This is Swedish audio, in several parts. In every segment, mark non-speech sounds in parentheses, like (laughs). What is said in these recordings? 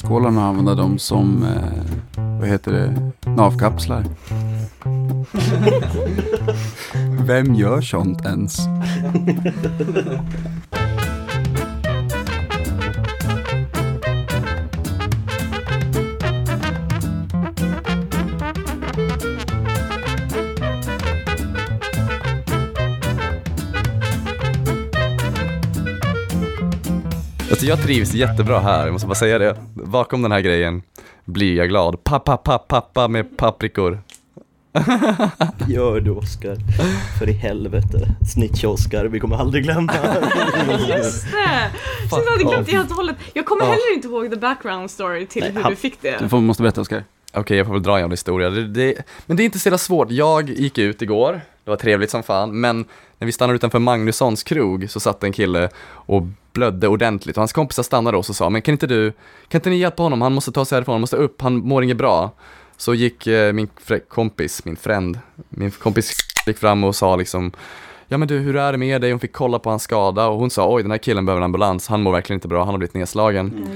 skålarna och använda dem som, eh, vad heter det, navkapslar. (laughs) Vem gör sånt ens? Alltså jag trivs jättebra här, jag måste bara säga det. Bakom den här grejen blir jag glad. Pappa, pappa, pappa med paprikor. (laughs) Gör du Oscar. För i helvete. Snitch-Oscar, vi kommer aldrig glömma. (laughs) Just det! Shit, jag hade glömt det helt och hållet. Jag kommer Ja. heller inte ihåg the background story till Nej, hur han- du fick det. Du får, måste berätta Oskar. Okej, jag får väl dra en jävla historia. Det, det, men det är inte så jävla svårt. Jag gick ut igår, det var trevligt som fan, men när vi stannade utanför Magnussons krog så satt en kille och blödde ordentligt och hans kompisar stannade och så sa, men kan inte du, kan inte ni hjälpa honom? Han måste ta sig härifrån, han måste upp, han mår inget bra. Så gick eh, min fre- kompis, min friend, min kompis gick fram och sa liksom, ja men du hur är det med dig? Hon fick kolla på hans skada och hon sa, oj den här killen behöver en ambulans, han mår verkligen inte bra, han har blivit nedslagen.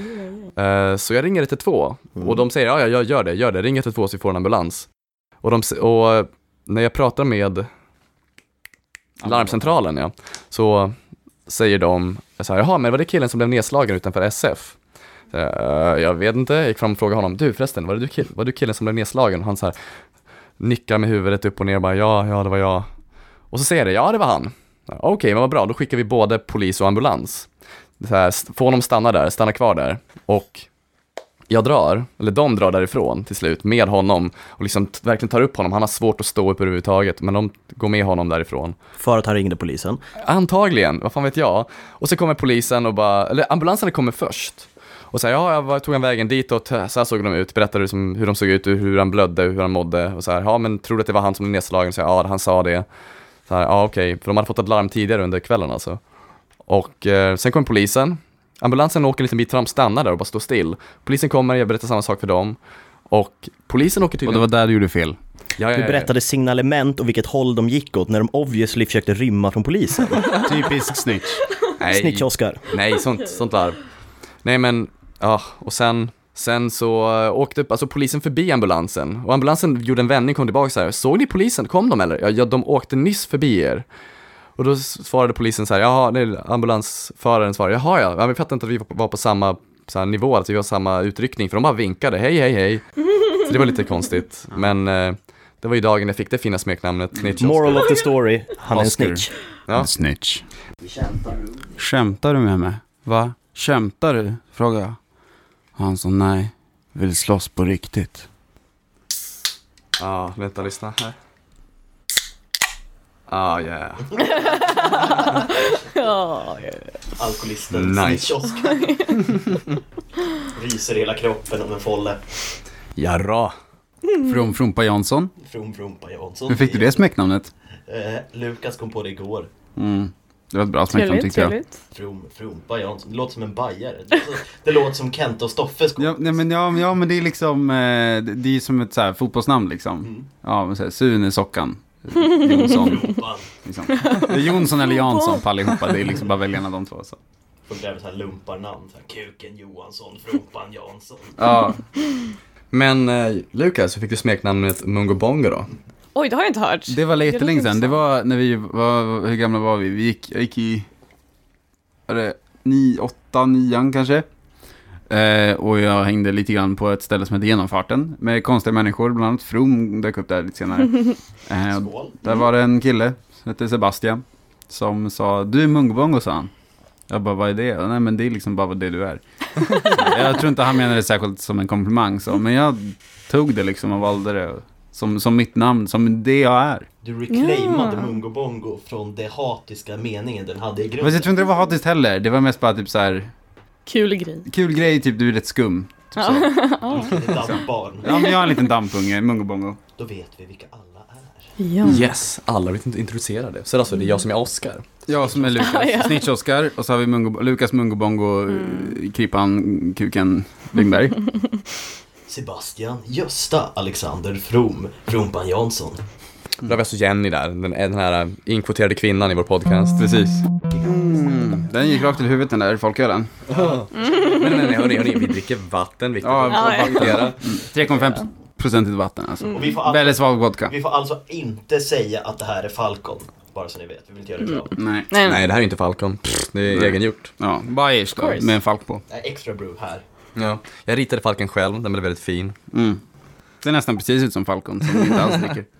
Eh, så jag ringer 112 och de säger ja, ja, jag gör det, gör det, ring 112 så vi får en ambulans. Och, de, och eh, när jag pratar med larmcentralen, ja, så säger de så här, jaha, men var det killen som blev nedslagen utanför SF? Så, jag, jag vet inte, jag gick fram och frågade honom, du förresten, var det du, kill- var du killen som blev nedslagen? Och han så här, nickar med huvudet upp och ner och bara, ja, ja, det var jag. Och så säger jag det, ja, det var han. Okej, Okej, men vad bra, då skickar vi både polis och ambulans. Så här, få honom stanna där, stanna kvar där. Och jag drar, eller de drar därifrån till slut med honom och liksom verkligen tar upp honom. Han har svårt att stå upp överhuvudtaget, men de går med honom därifrån. För att han ringde polisen. Antagligen, vad fan vet jag. Och så kommer polisen och bara, eller ambulansen kommer först. Och säger, ja, jag tog en vägen ditåt, så här såg de ut, berättade liksom hur de såg ut, hur han blödde, hur han mådde. Och så här, ja men tror du att det var han som blev nedslagen? Så här, ja, han sa det. Så här, ja okej, för de hade fått ett larm tidigare under kvällen alltså. Och eh, sen kommer polisen. Ambulansen åker en liten bit fram, stannar där och bara står still. Polisen kommer, jag berättar samma sak för dem. Och polisen åker Och tydligen... det var där du gjorde fel. ja, ja, Du ja, berättade signalement och vilket håll de gick åt när de obviously försökte rymma från polisen. (laughs) Typisk snitch. Nej. Snitch-Oscar. Nej, sånt, sånt larv. Nej men, ja, och sen, sen så äh, åkte alltså polisen förbi ambulansen och ambulansen gjorde en vändning, kom tillbaka så här, såg ni polisen, kom de eller? Ja, ja de åkte nyss förbi er. Och då svarade polisen så här, jaha, nej, ambulansföraren svarade, jaha ja, vi fattar inte att vi var på samma så här, nivå, att vi var samma utryckning, för de bara vinkade, hej hej hej. Så det var lite konstigt, (laughs) men eh, det var ju dagen jag fick det fina smeknamnet Snitch Oscar. Moral of the story, han är en snitch. Ja. Snitch. Skämtar du med mig? Va? Skämtar du? Frågar jag. Han sa nej. Vill slåss på riktigt. Ja, vänta, lyssna här. Ah, yeah. (laughs) Ja, Alkoholisten, Nice. Snitch-Oscar. Ryser i hela kroppen om en folle. Jarra. From Frumpa Jansson. From Frumpa Jansson. Hur fick du det smeknamnet? Eh, Lukas kom på det igår. Mm. Det var ett bra smeknamn tyckte jag. trevligt. From, Frumpa Jansson. Det låter som en bajare. Det låter, det låter som Kent och Stoffes Ja, nej, men, ja, men- ja, men det är liksom, eh, det det är som ett så här, fotbollsnamn liksom. Mm. Ja, men så här, Sune Sockan. Jonsson. Liksom. Det är Jonsson eller Jansson på allihopa. Det är liksom bara välja en av de två. Så. Folk gräver så här lumparnamn. Så här, Kuken Johansson, Frumpan Jansson. Ja, Men eh, Lukas, hur fick du smeknamnet Mungo Bongo då? Oj, det har jag inte hört. det var jättelänge låter sedan. Det var när vi var, hur gamla var vi? Vi gick, jag gick i, var det ni, åtta, nian kanske? Eh, och jag hängde lite grann på ett ställe som heter Genomfarten med konstiga människor, bland annat From dök upp där lite senare. (laughs) Eh, där var det en kille som hette Sebastian som sa, du är Mungbongo, sa han. Jag bara, vad är det? Nej men det är liksom bara det du är. (laughs) jag tror inte han menade det särskilt som en komplimang, så, men jag tog det liksom och valde det som, som mitt namn, som det jag är. Du reclaimade Ja. Mungo Bongo från det hatiska meningen den hade i grunden. Fast jag tror inte det var hatiskt heller, det var mest bara typ så här Kul grej. kul grej, typ du är rätt skum. Typ så. (laughs) Ett dampbarn. Ja men jag har en liten dampunge, Mungo-bongo. Då vet vi vilka alla är. Ja. Yes, alla vet inte introducera det. Så alltså, det är jag som är Oscar. Jag som är Lukas, (laughs) Ja. Snitch-Oskar, och så har vi Mungo, Lukas Mungo-bongo, mm. Krypan, Kuken, Lyngberg. (laughs) Sebastian Gösta Alexander From, Frumpan Jansson. Då har vi alltså Jenny där, den, den här inkvoterade kvinnan i vår podcast. Precis. Mm, den gick rakt till huvudet den där folkölen. (laughs) nej, nej, nej, hörni, hörni, vi dricker vatten, viktigt Ja, att poängtera. 3,5 procentigt vatten alltså. Och vi får, alltså, Väldigt svag vodka. vi får alltså inte säga att det här är Falcon. Bara så ni vet, vi vill inte göra reklam. Nej. Nej, nej. Nej, det här är inte Falcon. Pff, det är Nej. egengjort. Ja, Bayers då, course. med en falk på. Extra brew här. Ja. Jag ritade Falken själv, den blev väldigt fin. Mm. Det är nästan precis ut som Falcon, som inte alls dricker. (laughs)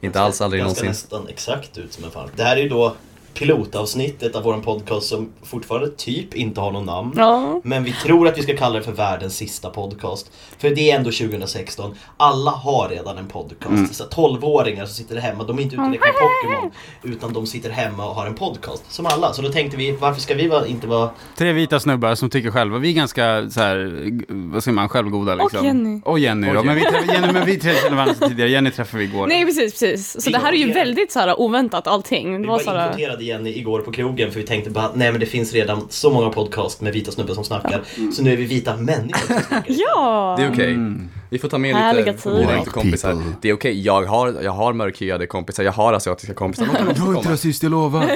Inte alls aldrig någonsin. nästan exakt ut som en Falcon. Det här är ju då pilotavsnittet av vår podcast som fortfarande typ inte har någon namn. Ja. Men vi tror att vi ska kalla det för världens sista podcast. För det är ändå 2016. Alla har redan en podcast. Så 12-åringar som sitter hemma, de är inte ute och leker med Pokémon. Utan de sitter hemma och har en podcast. Som alla. Så då tänkte vi, varför ska vi vara, inte vara... Tre vita snubbar som tycker själva, vi är ganska så här, vad säger man, självgoda liksom. Jenny. Och Jenny Och då, men vi, träff- Jenny, men vi känner varandra tidigare, Jenny träffade vi igår. Nej precis, precis. Så Vi det här är ju väldigt så här oväntat allting. Vi Det var bara så här, inkvoterade Jenny igår på krogen för vi tänkte bara, nej men det finns redan så många podcast med vita snubbar som snackar. Så nu är vi vita människor som (laughs) snackar. ja! Det är okej. Mm. Vi får ta med Härliga lite tider. oväntade kompisar. People. Det är okej, jag, har, jag har mörkhyade kompisar, jag har asiatiska kompisar. De kan också komma. rasist, jag lovar. (laughs)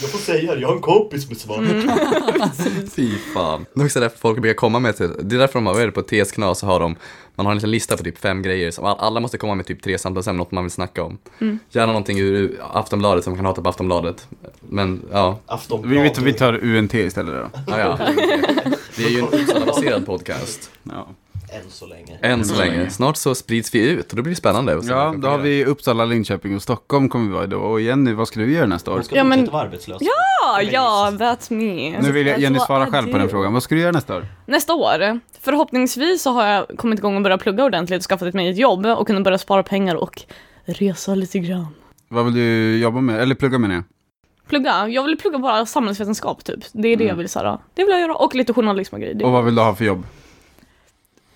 Jag får säga det, jag har en kompis med svar. (laughs) Fy fan. Det är också därför folk brukar komma med till, det är därför de har, vad är det, på TS Knas så har de, man har en liten lista på typ fem grejer som all- alla måste komma med typ tre samtalsämnen, något man vill snacka om. Gärna någonting ur Aftonbladet som man kan hata på Aftonbladet. Men ja, Aftonbladet. Vi, vi, vi tar UNT istället då. ja, ja. (laughs) Det är ju en Uppsala-baserad podcast. Ja, Än så länge. Än så länge. Snart så sprids vi ut och då blir det spännande. ja då har vi Uppsala, Linköping och Stockholm kommer vi vara då. Och Jenny, vad ska du göra nästa år? Hon ska Ja, men- vara arbetslös. Ja, ja, that's me. Nu vill jag, Jenny svara själv på den frågan. Vad ska du göra nästa år? Nästa år, förhoppningsvis så har jag kommit igång och börjat plugga ordentligt och skaffat mig ett jobb och kunnat börja spara pengar och resa lite grann. Vad vill du jobba med? Eller plugga med det? Plugga, jag vill plugga bara samhällsvetenskap typ. Det är det jag vill säga. Det vill jag göra och lite journalism och grejer. Och vad vill du ha för jobb?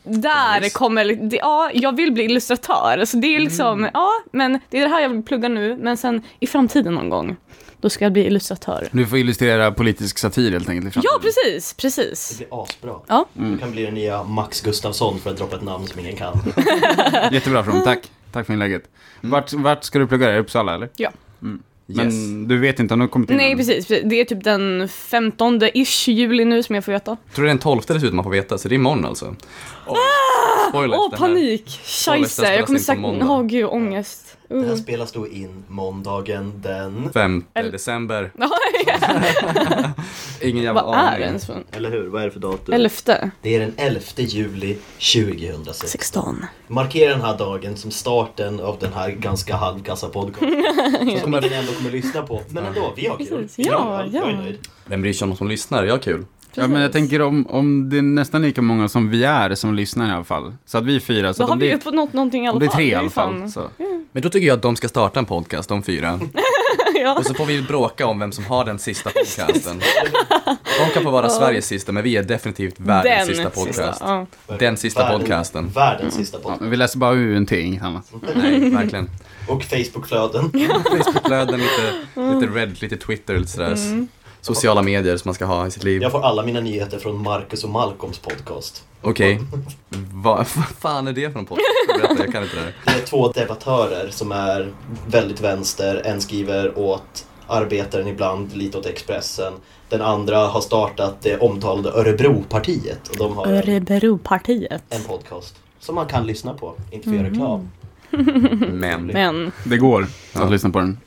Där kommer, det, ja, jag vill bli illustratör. Så det är liksom, ja, men det är det här jag vill plugga nu. Men sen i framtiden någon gång, då ska jag bli illustratör. Du får illustrera politisk satir helt enkelt i framtiden. Ja, precis, Det precis. blir asbra. Ja. Du kan bli den nya Max Gustafsson för att droppa ett namn som ingen kan. (laughs) Jättebra från tack. (laughs) Tack för inlägget. Vart, vart ska du plugga? Är det Uppsala eller? Ja. Men Yes. du vet inte om du har kommit in Nej, precis. precis. Det är typ den 15-ish juli nu som jag får veta. Jag tror det är den 12 dessutom man får veta, så det är imorgon alltså. Åh, den här- panik! Scheisse, jag kommer säkert... Åh gud, ångest. Det här Uh. spelas då in måndagen den... 5 Eller- december. (laughs) (laughs) Ingen jävla Vad är aning. det ens för Eller hur? Vad är det för datum? Elfte? Det är den 11 juli 2006. 16. Markera den här dagen som starten av den här ganska halvkassa podcasten. (laughs) Som ingen ändå kommer lyssna på. Men ändå, vi har kul. Precis. Ja, jag är ja. nöjd. Vem bryr sig om de som lyssnar? Jag har kul. Ja, men jag tänker om, om det är nästan lika många som vi är som lyssnar i alla fall. Så att vi är fyra. Så Då har vi uppnått någonting i alla om det är fall. tre i alla fall. Så. Men då tycker jag att de ska starta en podcast, de fyra. (laughs) ja. Och så får vi bråka om vem som har den sista (laughs) podcasten. De kan få vara Sveriges sista, men vi är definitivt världens Den sista podcast. Ja. Den sista Världen- podcasten. Världens sista Ja, podcast. men vi läser bara UNT, inget annat. (laughs) Nej, verkligen. Och Facebookflöden. Facebookflöden, lite, lite Reddit, lite Twitter, lite sådär. Sociala medier som man ska ha i sitt liv. Jag får alla mina nyheter från Marcus och Malcolms podcast. Okej. Vad vad fan är det för en podcast? Berätta, jag kan inte det här. Det är två debattörer som är väldigt vänster. En skriver åt Arbetaren ibland, lite åt Expressen. Den andra har startat det omtalade Örebropartiet. Och de har en, Örebropartiet. en podcast som man kan lyssna på. Inte för göra reklam. Men. Men, Det går Ja. att lyssna på den.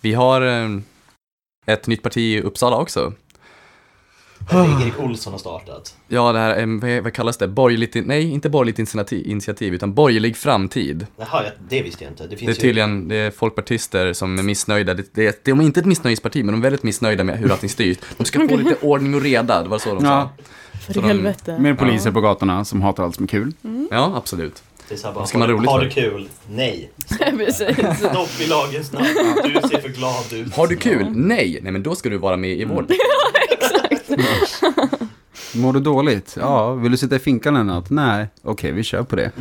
Vi har eh, ett nytt parti i Uppsala också. Erik Olsson har startat. Ja, det här, vad- kallas det? Borgerligt, nej inte borgerligt initiativ, initiativ utan borgerlig framtid. Jaha, ja, det visste jag inte. Det Det är tydligen, det är folkpartister som är missnöjda. Det, det, de är inte ett missnöjesparti, men de är väldigt missnöjda med hur allting styrs. De ska få lite ordning och reda, det var så de Ja, sa. för Så i de- helvete. mer poliser på gatorna som hatar allt som är kul. Ja, absolut. Det är så här bara, Ska man ha roligt har du kul? Nej. (laughs) Stopp i lagens namn. Du ser för glad ut. Har du kul? Nej! Nej, men då ska du vara med i vår. (laughs) (laughs) Mår du dåligt? Ja. Vill du sitta i finkan eller något? Nej. Okej, vi kör på det.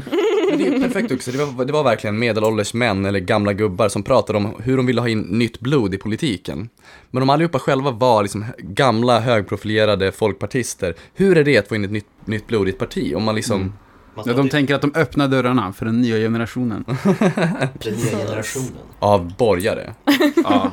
Men det är perfekt också, det var, det var verkligen medelålders män eller gamla gubbar som pratade om hur de ville ha in nytt blod i politiken. Men de allihopa själva var liksom gamla högprofilerade folkpartister. Hur är det att få in ett nytt, nytt blod i ett parti? Om man liksom, Man Ja, de typ- tänker att de öppnar dörrarna för den nya generationen. (laughs) Den nya generationen. av borgare. (laughs) Ja.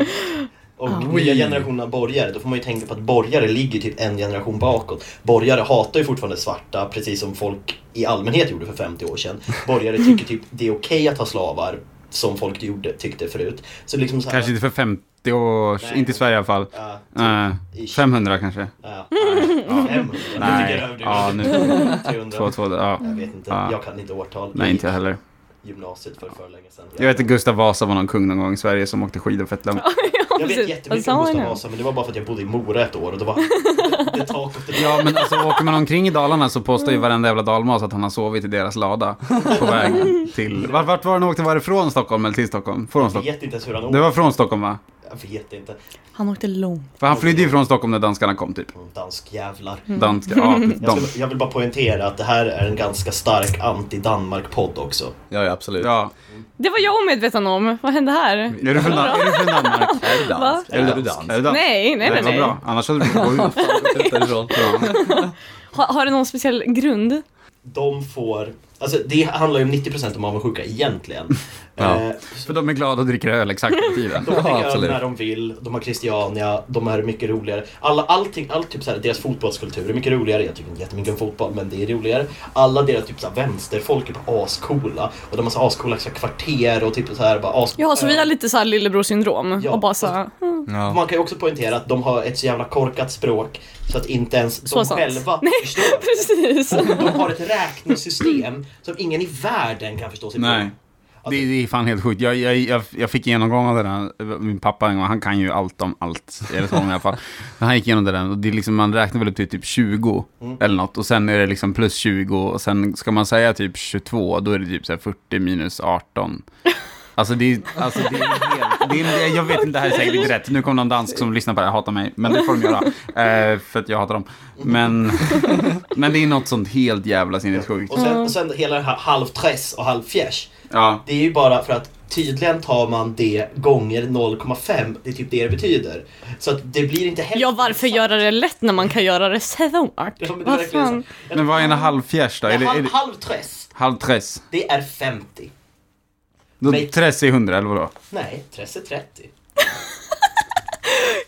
Och Ja. nya generationen av borgare, då får man ju tänka på att borgare ligger typ en generation bakåt. Borgare hatar ju fortfarande svarta, precis som folk i allmänhet gjorde för 50 år sedan. Borgare tycker typ det är okej att ha slavar, som folk gjorde, tyckte förut. Så liksom så här, Kanske inte för 50 år, Nej. inte i Sverige i alla fall. Ja, typ, Eh, ish. 500 kanske. Ja, Ja. 500. Nej. Nu jag Ja, överdrivet. 300. Två, två, ja. Jag vet inte, Ja. jag kan inte årtal. Nej, inte jag heller. Gymnasiet för för länge sedan. Jag vet att Gustav Vasa var någon kung någon gång i Sverige som åkte skidor fett långt. (laughs) Jag vet jättemycket om Gustav nu? Vasa men det var bara för att jag bodde i Mora ett år och det var the talk of the Ja, men alltså åker man omkring i Dalarna så påstår ju varenda jävla dalmas att han har sovit i deras lada på väg till... (laughs) Vart, vart var han åkte? Var det från Stockholm eller till Stockholm? Från Jag Stockholm. vet inte ens hur han Det åkte. var från Stockholm va? Jag vet inte. Han åkte långt. För han flydde ju från Stockholm när danskarna kom typ. Mm, Danskjävlar. Danska, ja, (laughs) Jag, skulle, jag vill bara poängtera att det här är en ganska stark anti-Danmark-podd också. Ja, ja absolut. Ja. Det var jag omedveten om. Vad hände här? Är du från, är du från Danmark? (laughs) Är du dansk? Är du Är du dansk? Är du dansk? Nej, nej, nej. vad nej. bra. Annars hade du fått gå ut. Ut därifrån. Ha, har det någon speciell grund? De får... Alltså det handlar ju om 90% om avundsjuka egentligen. (laughs) Ja. Eh, För de är glada och dricker öl exakt hela tiden. (laughs) De kan Ja, öl när de vill, de har Christiania, de är mycket roligare. Alla, allting, allt typ såhär, deras fotbollskultur är mycket roligare. Jag tycker inte jättemycket om fotboll, men det är roligare. Alla deras typ såhär vänsterfolk är bara ascoola. Och de har så ascoola så här, kvarter och typ såhär bara as... Ja, så vi har lite så här lillebror-syndrom. Ja. Och bara så här, mm. Ja. Man kan ju också poängtera att de har ett så jävla korkat språk så att inte ens Så de sant. själva förstår. (laughs) Precis. De har ett räknesystem som ingen i världen kan förstå sig Nej. på. Det, det är fan helt sjukt. Jag, jag, jag, jag fick genomgång av det där. Min pappa en gång, han kan ju allt om allt. Eller så i alla fall. Han gick igenom det där och det är liksom, man räknar väl upp till typ 20 Mm. eller något. Och sen är det liksom plus 20 och sen ska man säga typ 22, då är det typ så här 40 minus 18. Alltså det är, alltså det är helt, det är, jag vet inte, det här är säkert inte rätt. Nu kommer någon dansk som lyssnar på det här hatar mig, men det får de göra. Eh, för att jag hatar dem. Men, men det är något sånt helt jävla sinnessjukt. Och sen, och sen hela det här halvtress och halvfjärs. Ja. Det är ju bara för att tydligen tar man det gånger 0,5. Det är typ det det betyder. Så att det blir inte heller... Ja, varför göra det lätt när man kan göra det svårt? Ja, men det är. Men vad är en halvfjärs då? Är Nej, det, är halv, det, halvtress, halvtress? det är 50. Då, Nej. tress är 100 eller vadå? Nej, tress är 30. (laughs)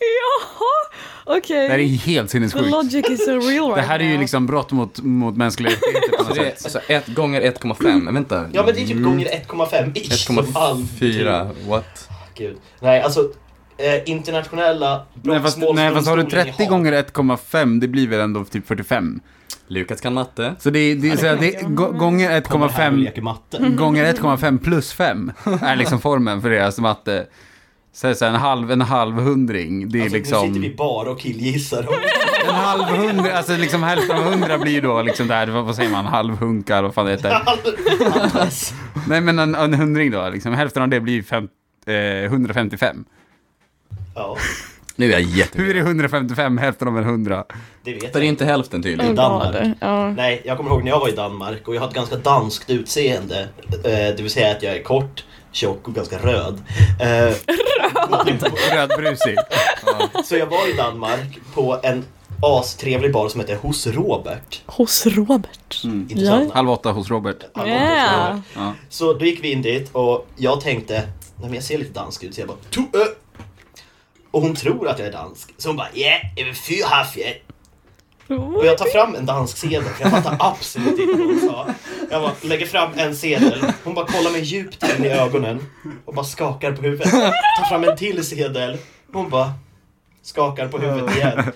Jaha, okej. Det här är helt The sinnessjukt. logic is so real right Det här är ju liksom brott mot, mot mänskliga rättigheter på Så något är sätt. alltså 1 gånger 1,5, men vänta. Ja men det är typ gånger 1,5 ish. som halv. 1,4, what? Gud. Nej, alltså eh, internationella Nej fast, nej fast har du brottmålsdomstolen i 30 Haag. gånger 1,5 det blir väl ändå typ 45. Lukas kan matte. Så det är, det så det gånger Kommer här och 1,5 leker matte. (laughs) gånger 1,5 plus 5 är liksom formeln för deras matte. Så så här, en halv, en halv hundring, det är Alltså, Nu sitter liksom... vi bara och killgissar. (laughs) En halv hundra, alltså liksom hälften av hundra blir ju då liksom där, vad säger man, halvhunkar, vad fan det heter. Nej men en, en hundring då, liksom hälften av det blir fem, eh, 155. Ja, Nu är jag jätte... Hur är det 155 hälften av en hundra? det vet Det jag är inte hälften tydligen. Danmark. God. Ja. Nej, jag kommer ihåg när jag var i Danmark och jag har ett ganska danskt utseende. Eh, det vill säga att jag är kort, tjock och ganska röd. Eh, Rödbrusig. så jag var i Danmark på en astrevlig bar som heter Hos Robert. Hos Robert. Intressant. Halv åtta hos Robert. Han var Yeah. hos Robert. Ja. Så då gick vi in dit och jag tänkte, nej men jag ser lite dansk ut så jag bara. Och hon tror att jag är dansk. Så hon bara, yeah, över fyra haffje. Och jag tar fram en dansk sedel, för jag fattar absolut inte vad hon sa. Jag bara lägger fram en sedel, hon bara kollar mig djupt in i ögonen och bara skakar på huvudet. Tar fram en till sedel, hon bara skakar på huvudet igen.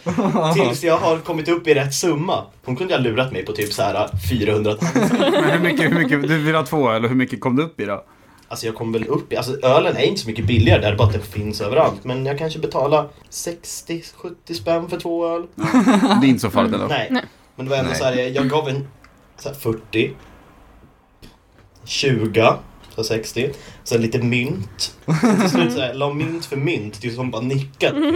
Tills jag har kommit upp i rätt summa. Hon kunde ha lurat mig på typ så här 400 Men hur mycket, hur mycket, du vill ha två eller hur mycket kom du upp i då? Alltså jag kom väl upp i, alltså ölen är inte så mycket billigare där, bara att den finns överallt. Men jag kanske betalar 60-70 spänn för två öl. (laughs) Det är inte så farligt ändå. Nej. Nej. Men det var ändå Nej. så här, jag gav en så här 40, 20, så 60, sen lite mynt. Sen till slut så här, la mynt för mynt tills hon bara nickade. (laughs)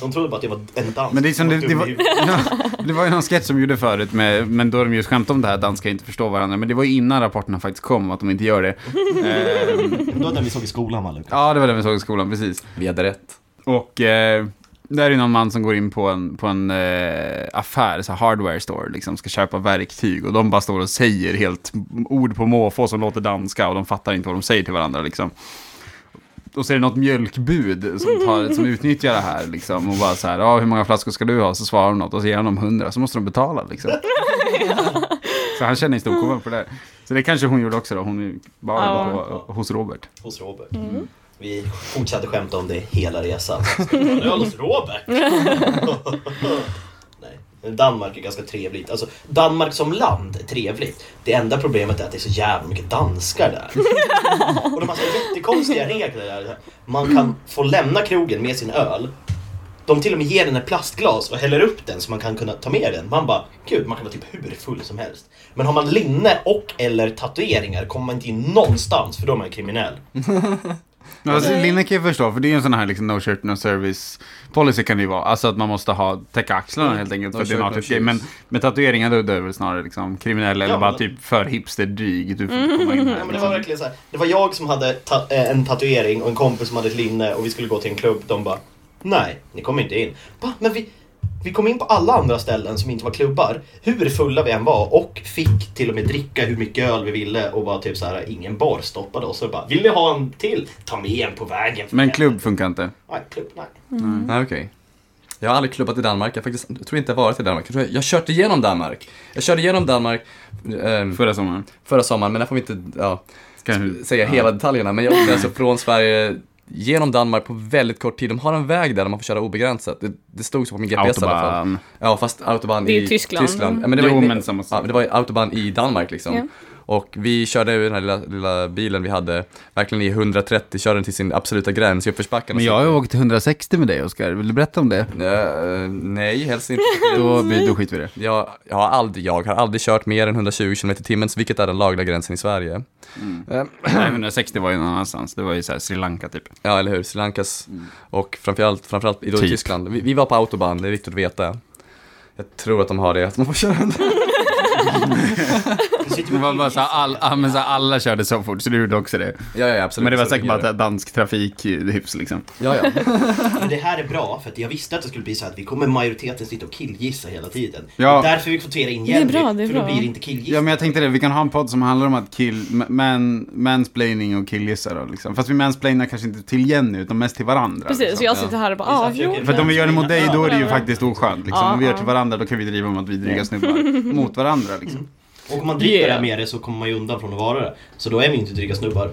De trodde bara att jag var en dans. Men det är som det, det, var, (laughs) ja, det var ju någon sketch som gjorde förut, med, men då de just skämtade om det här danska inte förstår varandra. Men det var ju innan rapporterna faktiskt kom att de inte gör det. (laughs) Ehm, Det var den vi såg i skolan Lukas? ja, det var det vi såg i skolan, precis. Vi hade rätt. Och eh, där är det någon man som går in på en, på en eh, affär, så hardware store, liksom, ska köpa verktyg. Och de bara står och säger helt ord på måfå som låter danska och de fattar inte vad de säger till varandra. Liksom. och så är det något mjölkbud som, tar, som utnyttjar det här liksom. Och bara så här, ja hur många flaskor ska du ha? Så svarar de något och så ger han dem hundra, så måste de betala liksom. (laughs) (laughs) Så han känner ju stor kova på det. Så det kanske hon gjorde också då, hon var Ja. på, hos Robert. Hos Robert. Vi fortsatte skämta om det hela resan. (laughs) Ha öl hos Robert? (laughs) Nej. Danmark är ganska trevligt. Alltså, Danmark som land är trevligt. Det enda problemet är att det är så jävla mycket danskar där. (laughs) Och de har så jättekonstiga regler där. Man kan få lämna krogen med sin öl. De till och med ger den ett plastglas och häller upp den så man kan kunna ta med den. Man bara, gud man kan vara typ hur full som helst. Men har man linne och eller tatueringar kommer man inte in någonstans för då är man kriminell. (laughs) Men alltså, Linne kan jag förstå, för det är ju en sån här liksom, no shirt no service policy kan det ju vara. Alltså att man måste ha, täcka axlarna helt enkelt No för att det är shirt, no. Men med tatueringar då, då är det väl snarare liksom kriminell eller Ja, bara men- typ för hipsterdryg. Du får komma in här. Ja, men det var verkligen så här. Det var jag som hade ta- eh, en tatuering och en kompis som hade ett linne och vi skulle gå till en klubb. De bara, nej, ni kommer inte in. Va? Men vi, vi kom in på alla andra ställen som inte var klubbar, hur fulla vi än var och fick till och med dricka hur mycket öl vi ville och var typ så här, ingen bar stoppade oss och bara, vill ni ha en till? Ta med en på vägen. för Men helvete." klubb funkar inte. Nej, klubb, nej. Nej, okej. Jag har aldrig klubbat i Danmark, jag, faktiskt, jag tror inte jag har varit i Danmark. Jag, tror jag, jag kört igenom Danmark. Jag körde igenom Danmark ehm, Förra sommaren. förra sommaren, men där får vi inte ja, säga ja. hela detaljerna. Men jag åkte alltså från Sverige genom Danmark på väldigt kort tid. De har en väg där, där man får köra obegränsat. Det, det stod så på min GPS i alla fall. Autobahn. Ja, fast autobahn i Tyskland. Ja, men det var, Jo, ju- men samma sak. ja, det var autobahn i Danmark liksom. Ja. Och vi körde den här lilla, lilla bilen vi hade, verkligen i 130, körde den till sin absoluta gräns i uppförsbacken. Men jag har ju åkt 160 med dig Oskar, vill du berätta om det? Eh, nej, helst inte. (laughs) Då, blir- då skiter vi i det. Jag, jag, har aldrig, jag har aldrig kört mer än 120 km i timmen, vilket är den lagliga gränsen i Sverige. Eh, Nej, 160 var ju någon annanstans, det var ju så här Sri Lanka typ. ja, eller hur? Sri Lankas och framförallt, framförallt i då i Typ. Tyskland. Vi, vi var på autobahn, det är viktigt att veta. Jag tror att de har det, att man får köra en Det sitter Det var bara så all, ja, men så alla körde så fort, så du gjorde också det. Ja, ja, absolut. Men det var Så säkert bara det. dansk trafikhyfs liksom. Ja, ja. (laughs) Men det här är bra för att jag visste att det skulle bli så att vi kommer majoriteten sitta och killgissa hela tiden. Ja. Det är därför vi kvotera in Det är Jenny, bra, det är för då bra. blir det inte killgissning. Ja men jag tänkte det, vi kan ha en podd som handlar om att kill, man, mansplaining och killgissa då liksom. Fast vi mansplainar kanske inte till Jenny utan mest till varandra. Precis, liksom. och jag sitter här och bara, Vi ah, jo. För att om vi gör det mot dig då är det ju Ja. faktiskt oskönt liksom. Ja, Om vi gör ja. till varandra då kan vi driva om att vi är dryga snubbar mot varandra liksom. Och om man dricker Yeah. det här med det så kommer man ju undan från att vara det. Så då är vi inte dryga snubbar.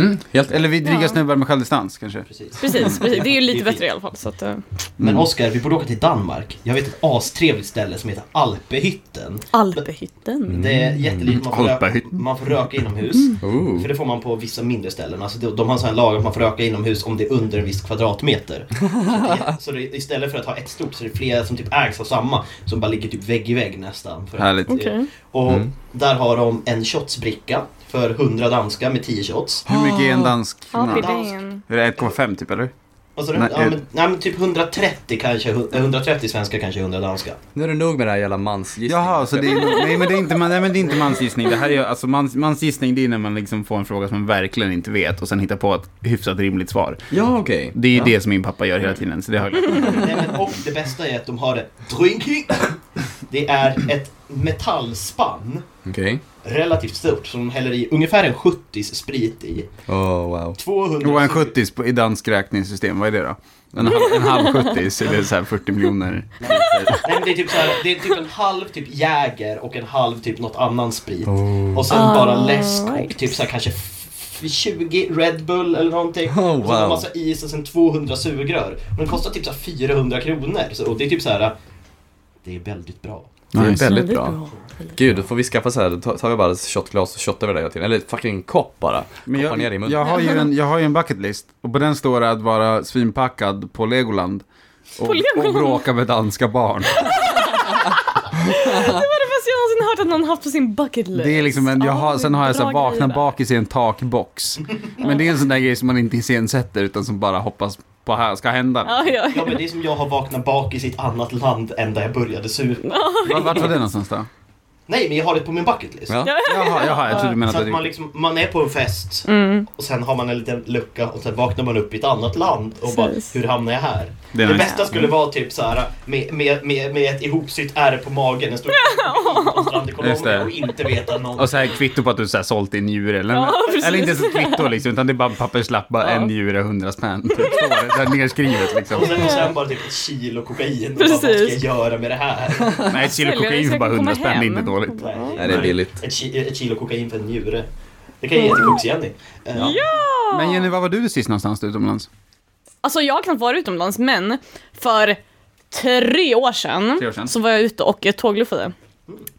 Mm, helt Eller vi dryga Ja. snubbar med självdistans kanske. Precis. Precis, (laughs) precis, det är ju lite Det är bättre i alla fall. Så att, eh, Men Mm. Oskar, vi borde åka till Danmark. Jag vet ett astrevligt ställe som heter Alpehytten. Alpehytten. Det är jättelikt, man får, röka, man får röka inomhus. Ooh. För det får man på vissa mindre ställen. Alltså de, de har så här lag att man får röka inomhus om det är under en viss kvadratmeter. (laughs) Så, det, så det, istället för att ha ett stort så är det flera som typ ägs av samma. Som bara ligger typ vägg i vägg nästan. För att- Härligt. Okej. Och Mm. där har de en shotsbricka för 100 danska med 10 shots. Hur mycket är en dansk Ja, krona? Är det 1,5 typ eller? Alltså, Nej, ja, eh. men, nej men typ 130 kanske, hu- 130 svenska kanske 100 danska. Nu är det nog med det här jävla mansgissningen. Jaha, så det är, nej, men det är inte, man- nej, men det är inte mansgissning. Det här är alltså mans, mansgissning det är när man liksom får en fråga som man verkligen inte vet och sen hittar på ett hyfsat rimligt svar. Ja, okej. Det är ju ja. det som min pappa gör hela tiden, så det har jag. Nej, men, och det bästa är att de har det drinking. Det är ett metallspann, Okej. relativt stort, som de häller i ungefär en 70 sprit i. Oh, wow. 200 Och en 70 på- i dansk räkningssystem, vad är det då? En halv, en halv 70 så det är så här 40 miljoner. Nej men det är typ så här, det är typ en halv typ Jäger och en halv typ något annan sprit. Oh. Och sen Ah, bara läsk och typ så här kanske f- 20 Red Bull eller någonting. Oh, Och sen en wow. massa is och sen 200 sugrör. Och den kostar typ så här 400 kronor. Så, och det är typ så här. Det är väldigt bra. Det är Nice. väldigt bra. Gud, då får vi skaffa så här, då tar vi bara ett shotglas och shottar vi det hela tiden. Eller fucking kopp bara. Men Koppar ner i jag, munnen. jag, har ju en, jag har ju en bucketlist och på den står det att vara svinpackad på Legoland. Och, På Legoland? och bråka med danska barn. (laughs) Det var det bästa jag någonsin hört att någon haft på sin bucket list. Det är liksom en, jag har, sen har jag så här, vakna bakis i en takbox. Men det är en sån där grej som man inte iscensätter utan som bara hoppas på här ska hända. Ja, ja, Ja ja. men det är som jag har vaknat bak i sitt annat land än där jag började supa. Var- Vart var det någonstans då? Nej men jag har det på min bucketlist. Ja. (laughs) Jaha, jaha jag trodde du menade Så att man, liksom, man är på en fest Mm. och sen har man en liten lucka och sen vaknar man upp i ett annat land och bara Precis. hur hamnar jag här? Det är Det, nice. bästa skulle vara typ så här med, med, med, med ett ihopsytt ärr på magen, en stor (laughs) på strand i Just det. och inte veta någonting. Och så här kvitto på att du så här sålt din njure. Eller, Ja, precis. eller inte ens ett kvitto liksom, utan det är bara papperslapp, bara Ja. en njure, 100 spänn. Typ, det, så här nerskrivet liksom. Och sen, och sen bara typ ett kilo kokain. Och bara, vad ska jag Precis. göra med det här? Nej, ett kilo det kokain för bara kan 100 komma spänn, det är hem. inte dåligt. Nej, det är billigt. Ett, ki- ett kilo kokain för en njure. Det kan jag ge till Kux-Jenny. Eh, Ja! Men Jenny, var var du sist någonstans utomlands? Alltså jag har knappt varit utomlands, men för tre år sedan, Tre år sedan. så var jag ute och tågluffade.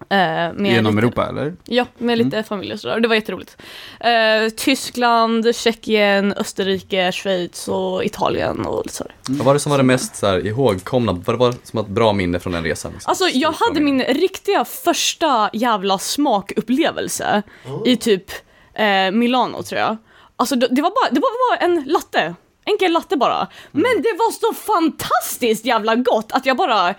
Eh, med Genom lite, Europa, eller? Ja, med lite familj och sådär. Det var jätteroligt. Eh, Tyskland, Tjeckien, Österrike, Schweiz och Italien och lite sådär. Vad var det som var det mest så här, ihågkomna? Vad var det som var ett bra minne från den resan? Liksom? Alltså jag hade min riktiga första jävla smakupplevelse i typ eh, Milano tror jag. Alltså det det var bara, det var bara en latte. Enkel latte bara. Men det var så fantastiskt jävla gott att jag bara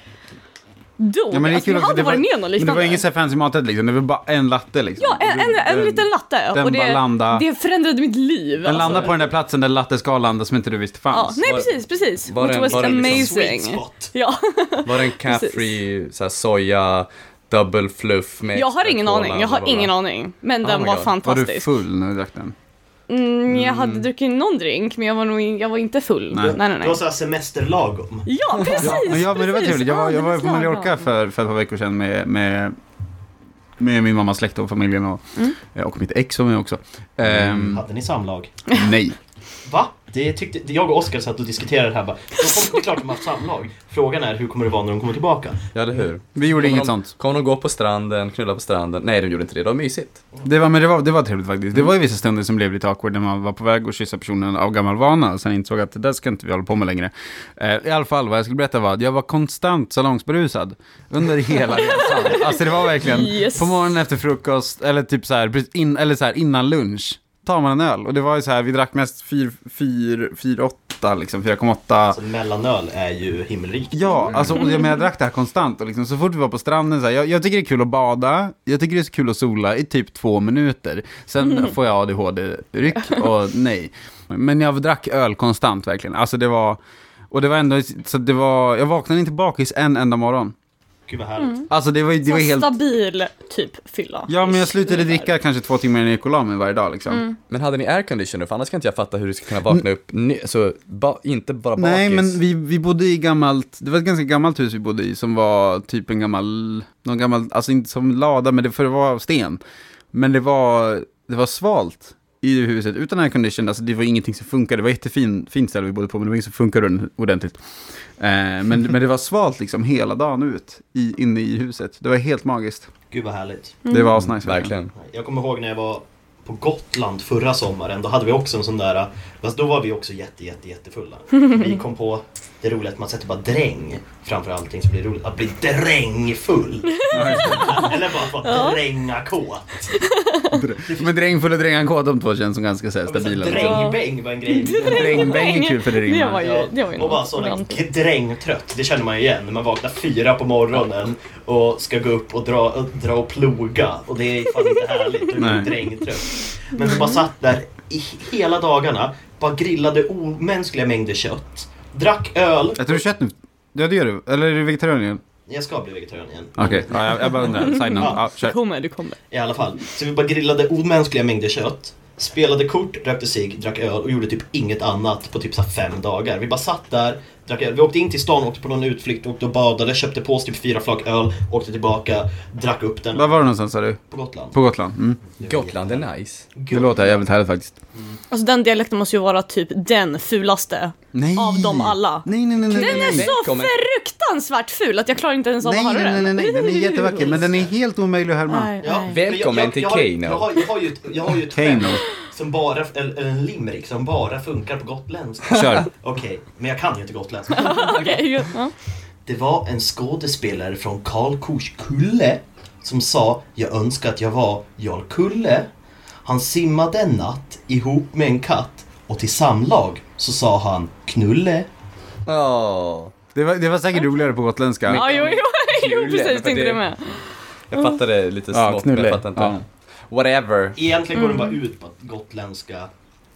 dog. Ja, men det alltså, jag hade varit med om något men det liknande. var ingen så här fancy maträtt liksom, det var bara en latte liksom. Ja, en, en, en liten latte. den och bara det, landa- det förändrade mitt liv. Den alltså. landade på den där platsen där latte ska landa som inte du visste Ja, fanns. nej Var- precis, precis. var It den- was var den liksom Sweet amazing. spot. Ja. Var det en (laughs) så här, soja, double fluff med Jag har ingen aning, jag har ingen aning. Men Oh den var God. Var du fantastisk. full när du drack den? Mm, jag hade druckit någon drink, men jag var nog in, jag var inte full. Nej. Nej, nej, Det nej. var såhär semesterlagom. Ja, precis! Men, ja, men det var trevligt. Jag var, Ja, jag det var på Mallorca för, för ett par veckor sedan med, med, med min mammas släkt och familjen och, Mm. och mitt ex var med också. Ehm, Hade ni samlag? nej. Det tyckte, det- jag och Oskar satt och diskuterade det här bara. De kommer, det är klart de har haft samlag. Frågan är hur kommer det vara när de kommer tillbaka? Ja, eller hur? Vi gjorde Kommer inget de, sånt. Kommer de gå på stranden, knulla på stranden? Nej, de gjorde inte det. Det var mysigt. Det var, men det var, det var trevligt faktiskt. Det var ju vissa stunder som blev lite awkward när man var på väg att kyssa personen av gammal vana och sen insåg att det där ska inte vi hålla på med längre. Eh, I alla fall, vad jag skulle berätta var att jag var konstant salongsberusad under hela resan. (laughs) Alltså det var verkligen Yes. på morgonen efter frukost eller typ så här, in, eller så här innan lunch. Tar man en öl och det var ju så här, vi drack mest 4,8 liksom, 4,8. Alltså mellanöl är ju himmelrikt. Ja, alltså och jag, men jag drack det här konstant och liksom, så fort vi var på stranden så här, jag, jag tycker det är kul att bada, jag tycker det är så kul att sola i typ två minuter. Sen får jag ADHD-ryck och nej. Men jag drack öl konstant verkligen, alltså det var, och det var ändå, så det var, jag vaknade inte bakis en enda morgon. Gud vad härligt. Alltså det var, det var helt, stabil typ fylla. ja men jag slutade dricka kanske två timmar innan jag gick och la mig varje dag liksom. Men hade ni airconditioner? För annars kan inte jag fatta hur du ska kunna vakna upp, ny- så ba, inte bara bakis. Nej, men vi, vi bodde i gammalt, det var ett ganska gammalt hus vi bodde i som var typ en gammal, någon gammal, alltså inte som lada, men det, för det var av sten. Men det var, det var svalt i huset utan aircondition, alltså det var ingenting som funkade. Det var jättefint fint ställe vi bodde på, men det var inget som funkade ordentligt. Eh, men, men det var svalt liksom hela dagen ut i, inne i huset. Det var helt magiskt. Gud vad härligt. Det var asnice. Verkligen. Jag kommer ihåg när jag var på Gotland förra sommaren. Då hade vi också en sån där, fast då var vi också jätte, jätte, jättefulla. Vi kom på det roliga att man sätter bara dräng framför allting så blir det roligt. Att bli drängfull. (laughs) (laughs) Eller bara att vara drängakåt. Men drängfull och drängankåt, de två känns som ganska så här, Ja, stabila. Drängbäng var en grej. Drängbäng är kul för det Det rimmar. var ju, Ja, det var ju och bara ordentligt. drängtrött, det känner man ju igen när man vaknar fyra på morgonen och ska gå upp och dra och, dra och ploga och det är fan inte härligt, då är drängtrött. Men vi bara satt där i hela dagarna, bara grillade omänskliga mängder kött, drack öl. Tror du kött nu. Ja, det gör du. Eller är du vegetarian? Jag ska bli vegetarian igen. Okej, ja, jag, jag bara undrar. Side note. Ja, Du kommer, du kommer. I alla fall. Så vi bara grillade omänskliga mängder kött, spelade kort, rökte cigg, drack öl och gjorde typ inget annat på typ så fem dagar. Vi bara satt där, drack öl. Vi åkte in till stan, åkte på någon utflykt, åkte och badade, köpte på oss typ fyra flak öl, åkte tillbaka, drack upp den. Var var du någonstans sa du? På Gotland. På Gotland? Mm. Gotland är nice. Det låter jävligt härligt faktiskt. Alltså den dialekten måste ju vara typ den fulaste Nej! av dem alla. Nej, nej, nej, nej. Den är nej, nej. så fruktansvärt ful att jag klarar inte ens av att Nej, höra nej, den. nej, nej, den är jättevacker, men den är helt omöjlig att härma. Nej, Ja, nej. jag- Välkommen jag- till jag har- Kano. Jag har, jag har ju ett, jag har ju ett Kano. skämt som bara, eller, en limerick som bara funkar på gotländska. Kör. Okej, men jag kan ju inte gotländska. (laughs) Okej, ja. Det var en skådespelare från Karlkors kulle som sa Jag önskar att jag var Jarl Kulle. Han simmade en natt ihop med en katt och till samlag så sa han knulle. Åh. Det var, det var säkert roligare på gotländska. Ja, jo, jo, jo precis, tänkte det- med. Jag fattade lite Ja, smått, men knulle. jag fattar inte. Ja. Whatever. Egentligen går det bara ut på att gotländska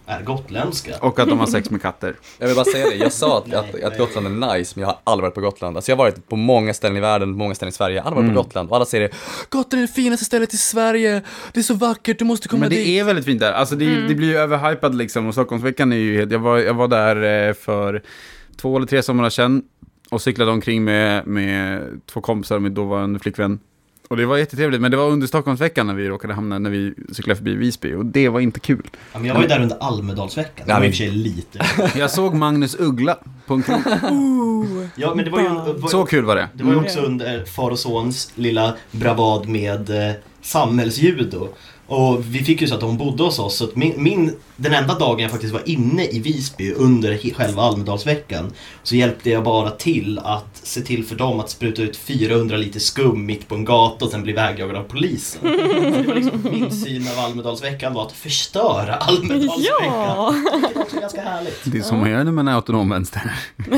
är gotländska. Och att de har sex med katter. (laughs) Jag vill bara säga det, jag sa att, Nej, att, att. Gotland är nice, men jag har aldrig varit på Gotland. Alltså jag har varit på många ställen i världen, många ställen i Sverige, jag har aldrig varit på Gotland. Och alla säger det, Gotland är det finaste stället i Sverige, det är så vackert, du måste komma Men det dit. är väldigt fint där. Alltså det, det blir ju överhypat liksom. Och Stockholmsveckan är ju helt... Jag var, jag var där eh, för två eller tre somrar sedan. Och cyklade omkring med, med två kompisar och min dåvarande flickvän. Och det var jättetrevligt, men det var under Stockholmsveckan när vi råkade hamna, när vi cyklade förbi Visby. Och det var inte kul. Ja, men jag var ju där under Almedalsveckan. Det Ja, var i och för sig lite. Jag såg Magnus Uggla på en krog. Ja, men det var ju, var, Så kul var det. det var ju också under far och sons lilla bravad med eh, samhällsjudo. Och vi fick ju så att de bodde hos oss. Så att min, min, den enda dagen jag faktiskt var inne i Visby under själva Almedalsveckan så hjälpte jag bara till att se till för dem att spruta ut 400 liter skum mitt på en gata och sen bli vägjagad av polisen. (laughs) Så det var liksom min syn av Almedalsveckan var att förstöra Almedalsveckan. Ja! Det var också ganska härligt. Det är som man gör när man är autonom vänster. (laughs)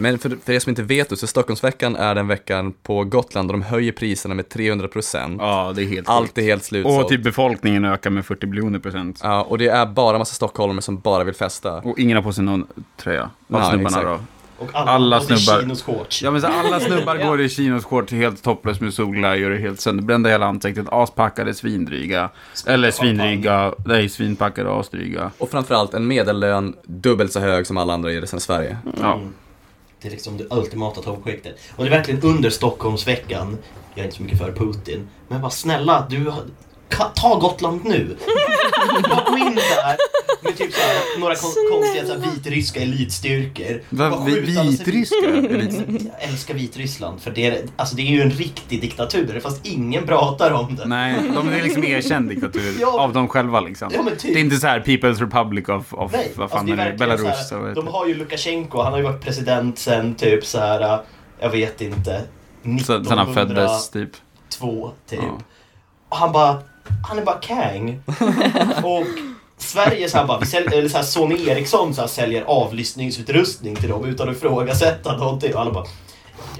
Men för, för er som inte vet så Stockholmsveckan är den veckan på Gotland där de höjer priserna med 300%. Ja, det är helt Allt sjukt. är helt slutsålt. Och typ befolkningen ökar med 40 biljoner procent. Ja, och det är bara massa stockholmare som bara vill festa. Och ingen har på sig någon tröja. Av snubbarna exakt. då. Och alla, Alla snubbar. chinos. Ja men så alla (laughs) snubbar Ja. går i chinosshorts helt topless med solglajjor och helt sönderbrända hela ansiktet, aspackade, svindryga. Eller svindryga, nej svinpackade och asdryga. Och framförallt en medellön dubbelt så hög som alla andra i resten av Sverige. Ja. Mm. Det är liksom det ultimata toppskiktet. Och det är verkligen under Stockholmsveckan, jag är inte så mycket för Putin, men bara snälla, du ta Gotland nu! Bara gå in där med typ så här, några kon- konstiga så här, vitryska elitstyrkor. Va, vitryska? Elit- Jag älskar Vitryssland, för det är, alltså det är ju en riktig diktatur, fast ingen pratar om det. Nej, de är liksom erkänd diktatur Ja. av dem själva liksom. Ja, typ. Det är inte så här People's Republic of, of Nej, vad fan alltså det är är det? Belarus? så här, så vet De har ju Lukasjenko, han har ju varit president sen typ så här, jag vet inte, Så- Sen han föddes typ. två typ. Ja. Och han bara, han är bara Kang. och Sverige så här bara, vi säljer, eller så här Sony Ericsson så här, säljer avlyssningsutrustning till dem utan att ifrågasätta någonting. Och alla bara,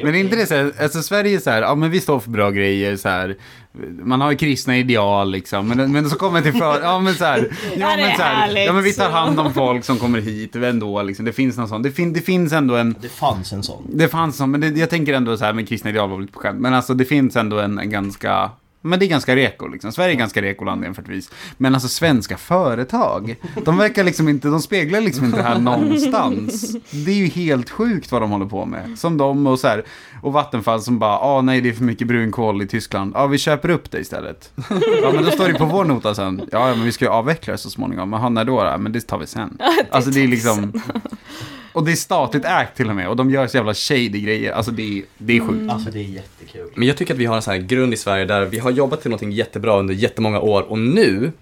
Men är inte det så här, alltså Sverige är så här, ja men vi står för bra grejer så här. Man har ju kristna ideal liksom, men, men så kommer det till för, ja men så här, (laughs) ja men så här, ja men vi tar hand om folk som kommer hit ändå liksom, det finns någon sån, det, fin, det finns ändå en, Det fanns en sån. det fanns sån, men det, jag tänker ändå så här med kristna ideal var lite på skämt, men alltså det finns ändå en, en ganska men det är ganska reko liksom. Sverige är ganska rekoland jämförtvis. Men alltså svenska företag, de verkar liksom inte, de speglar liksom inte det här någonstans. Det är ju helt sjukt vad de håller på med. Som de och så här, och Vattenfall som bara, ah nej det är för mycket brunkol i Tyskland. Ja vi köper upp det istället. Ja men då står det på vår nota sen, ja ja, men vi ska ju avveckla det så småningom. Men när då? då? Men det tar vi sen. Alltså det är liksom, och det är statligt ägt till och med. Och de gör så jävla shady grejer. Alltså det är, det är sjukt. Alltså det är jättekul. Men jag tycker att vi har en sån här grund i Sverige där vi har jobbat till någonting jättebra under jättemånga år och nu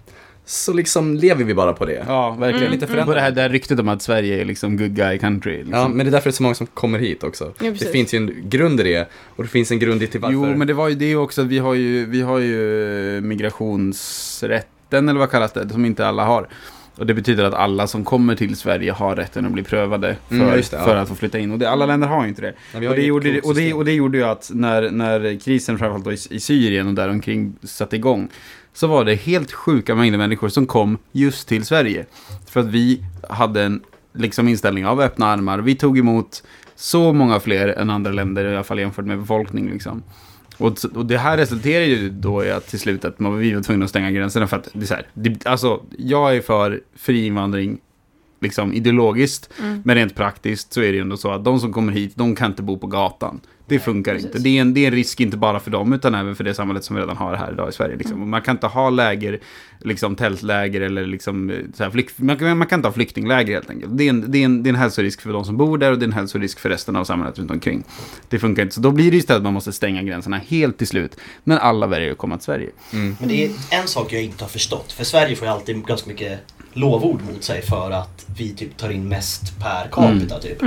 så liksom lever vi bara på det. Ja, verkligen. Lite På förändrat. det här där ryktet om att Sverige är liksom good guy country. Liksom. Ja, men det är därför det är så många som kommer hit också. det precis. finns ju en grund i det och det finns en grund i till varför. Jo, men det var ju det också att vi har ju, vi har ju migrationsrätten, eller vad kallas det, som inte alla har. Och det betyder att alla som kommer till Sverige har rätten att bli prövade för, Mm, det, ja. för att få flytta in. Och det, alla länder har inte det. Har Och det, gjorde, och, det, och det gjorde ju att när, när krisen framförallt då i, i Syrien och däromkring satte igång så var det helt sjuka mängder människor som kom just till Sverige. För att vi hade en liksom, inställning av öppna armar. Vi tog emot så många fler än andra länder, i alla fall jämfört med befolkning. Liksom. Och, och det här resulterar ju då i att till slut att man, var tvungna att stänga gränserna för att det är så här, det, alltså jag är för fri invandring liksom ideologiskt, men rent praktiskt så är det ju ändå så att de som kommer hit, de kan inte bo på gatan. Det funkar precis. inte. Det är, en, det är en risk inte bara för dem, utan även för det samhället som vi redan har här idag i Sverige. Liksom. Och Man kan inte ha läger, liksom tältläger eller liksom, så här, flykt, man, kan, man kan inte ha flyktingläger helt enkelt. Det är, en, det, är en, det är en hälsorisk för de som bor där och det är en hälsorisk för resten av samhället runt omkring. Det funkar inte. Så då blir det istället att man måste stänga gränserna helt till slut, när alla väljer att komma till Sverige. Mm. Men det är en sak jag inte har förstått. För Sverige får ju alltid ganska mycket lovord mot sig för att vi typ tar in mest per capita typ.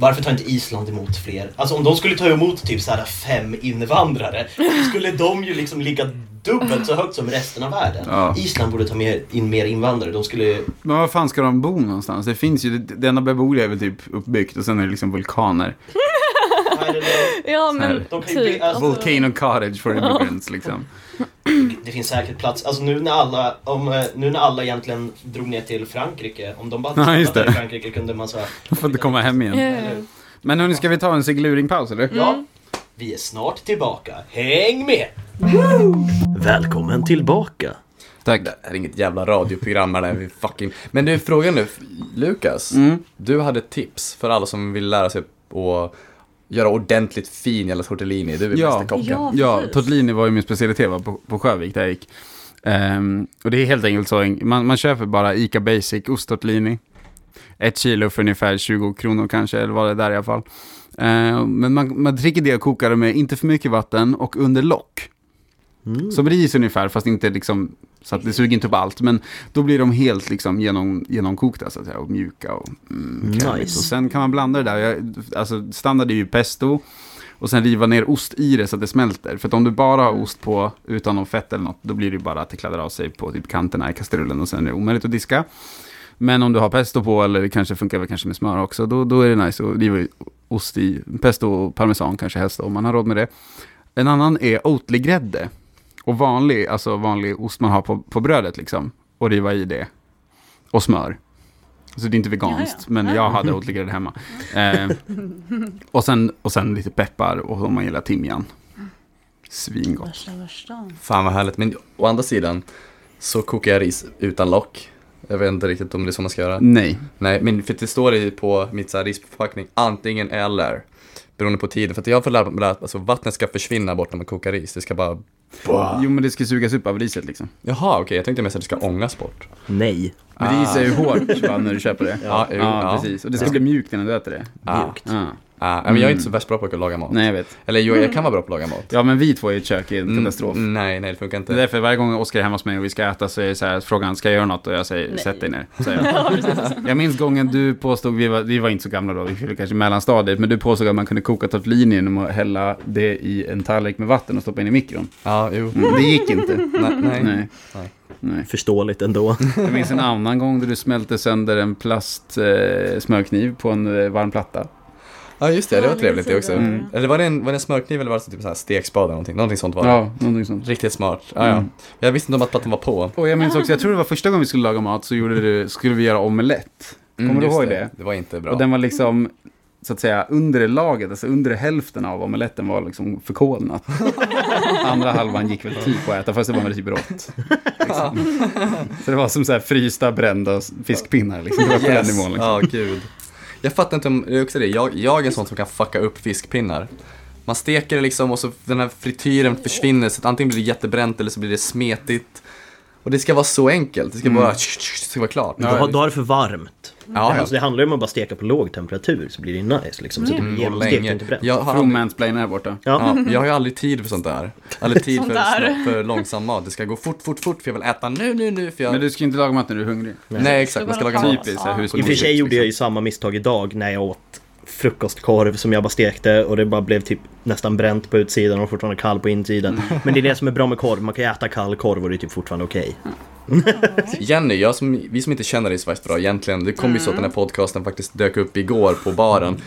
Varför tar inte Island emot fler? Alltså om de skulle ta emot typ så här fem invandrare skulle de ju liksom ligga dubbelt så högt som resten av världen. Ja. Island borde ta mer, in mer invandrare. De skulle... Men var fan ska de bo någonstans? Det finns ju, det, enda beboliga är väl typ uppbyggt och sen är det liksom vulkaner. Ja men typ. alltså- Volcano Cottage for immigrants liksom. Det finns säkert plats, alltså nu när alla, om, eh, nu när alla egentligen drog ner till Frankrike, om de bara Ja, just det. i Frankrike kunde man säga De (laughs) får inte komma hem igen. Eh, Men hörni, ska vi ta en sigluringpaus eller? Ja, vi är snart tillbaka. Häng med! Välkommen tillbaka. Tack. Det är inget jävla radioprogram här, vi fucking... Men du, frågan nu, Lukas. Mm. Du hade ett tips för alla som vill lära sig att göra ordentligt fin jävla tortellini. Du är Ja. mästerkocken. Ja. Ja, tortellini var ju min specialitet va, på, på Sjövik där jag gick. Ehm, och det är helt enkelt så, man, man köper bara Ica Basic osttortellini. Ett kilo för ungefär 20 kronor kanske, eller vad det är där i alla fall. Ehm, men man, man dricker det och kokar det med inte för mycket vatten och under lock. Mm. Som ris ungefär, fast inte liksom, så att det suger inte upp allt. Men då blir de helt liksom genom, genomkokta så att säga, och mjuka och mm. Nice. Och sen kan man blanda det där. Jag, alltså standard är ju pesto. Och sen riva ner ost i det så att det smälter. För att om du bara har ost på utan någon fett eller något, då blir det bara att det kladdar av sig på typ kanterna i kastrullen och sen är det omöjligt att diska. Men om du har pesto på, eller det kanske funkar väl kanske med smör också, då, då är det nice att riva ost i pesto och parmesan kanske helst om man har råd med det. En annan är Oatly-grädde. Och vanlig, alltså vanlig ost man har på, på brödet liksom. Och riva i det. Och smör. Så det är inte veganskt, Ja, ja. men jag hade Oatly-grädde hemma. Eh, (laughs) och, sen, och sen lite peppar och om man gillar timjan. Svingott. Värsta, värsta. Fan vad härligt. Men å andra sidan så kokar jag ris utan lock. Jag vet inte riktigt om det är så man ska göra. Nej. Nej, men för det står i på mitt så här risförpackning antingen eller. Beroende på tiden. För att jag har fått lära mig att alltså, vattnet ska försvinna bort när man kokar ris. Det ska bara... Jo, men det ska sugas upp av riset liksom. Jaha, okej. Jag tänkte mest att det ska ångas bort. Nej. Men ris är ju hårt va, när du köper det. Ja, jo, ja, ja. precis. Och det ska bli mjukt innan du äter det. Ah. Mjukt. Ja. Ah, men jag är inte så värst bra på att laga mat. Nej, jag vet. Eller jo, jag kan vara bra på att laga mat. Ja, men vi två i ett kök är en katastrof. Mm, nej, nej det funkar Det är inte. därför varje gång Oskar är hemma hos mig och vi ska äta så är det så här, frågan, ska jag göra något? Och jag säger, Nej. sätt dig ner. Säger jag. (laughs) jag minns gången du påstod, vi var, vi var inte så gamla då, vi fyllde kanske mellanstadiet, men du påstod att man kunde koka tortellini genom att hälla det i en tallrik med vatten och stoppa in i mikron. Ja, jo. Mm, det gick inte. (laughs) Nej, nej. Nej. Nej. Nej. Förståeligt ändå. (laughs) Jag minns en annan gång där du smälte sönder en plast eh, på en eh, varm platta. Ja, just det. Det var trevligt det också. Mm. Eller var det en, var det en smörkniv eller var det typ så här stekspade eller någonting? Någonting sånt var det. Ja, någonting sånt. Riktigt smart. Ja, ja. Mm. Jag visste inte om att plattan var på. Och jag minns också, jag tror det var första gången vi skulle laga mat så gjorde du, skulle vi göra omelett. Kommer du just ihåg det? Det var inte bra. Och den var liksom, så att säga, under laget, alltså under hälften av omeletten var liksom förkolnat. (laughs) Andra halvan gick väl typ på att äta, fast det var väl typ rått. Liksom. (laughs) Så det var som så här frysta, brända fiskpinnar liksom. Det var på den Yes. nivån liksom. Ja, gud. Jag fattar inte om, det är också det, jag, jag är en sån som kan fucka upp fiskpinnar. Man steker det liksom och så den här frityren försvinner så att antingen blir det jättebränt eller så blir det smetigt. Och det ska vara så enkelt, det ska bara, det ska vara klart. Då, då har det för varmt. Ja, Alltså, det handlar ju om att bara steka på låg temperatur så blir det nice liksom. Så det Mm, blir och genomstekt och inte bränt. Jag har, From aldrig, här borta. Ja. ja, jag har ju aldrig tid för sånt där. Aldrig (laughs) tid för, där. snabbt- för långsam mat. Det ska gå fort, fort, fort för jag vill äta nu, nu, nu. För jag... Men du ska inte laga mat när du är hungrig. Nej, exakt, man ska laga mat. Typiskt Ja. I och för sig gjorde jag ju liksom. samma misstag idag när jag åt frukostkorv som jag bara stekte och det bara blev typ nästan bränt på utsidan och fortfarande kall på insidan. Mm. Men det är det som är bra med korv, man kan äta kall korv och det är typ fortfarande okej. Jenny, jag som, vi som inte känner dig så bra egentligen, det kom ju så att den här podcasten faktiskt dök upp igår på baren.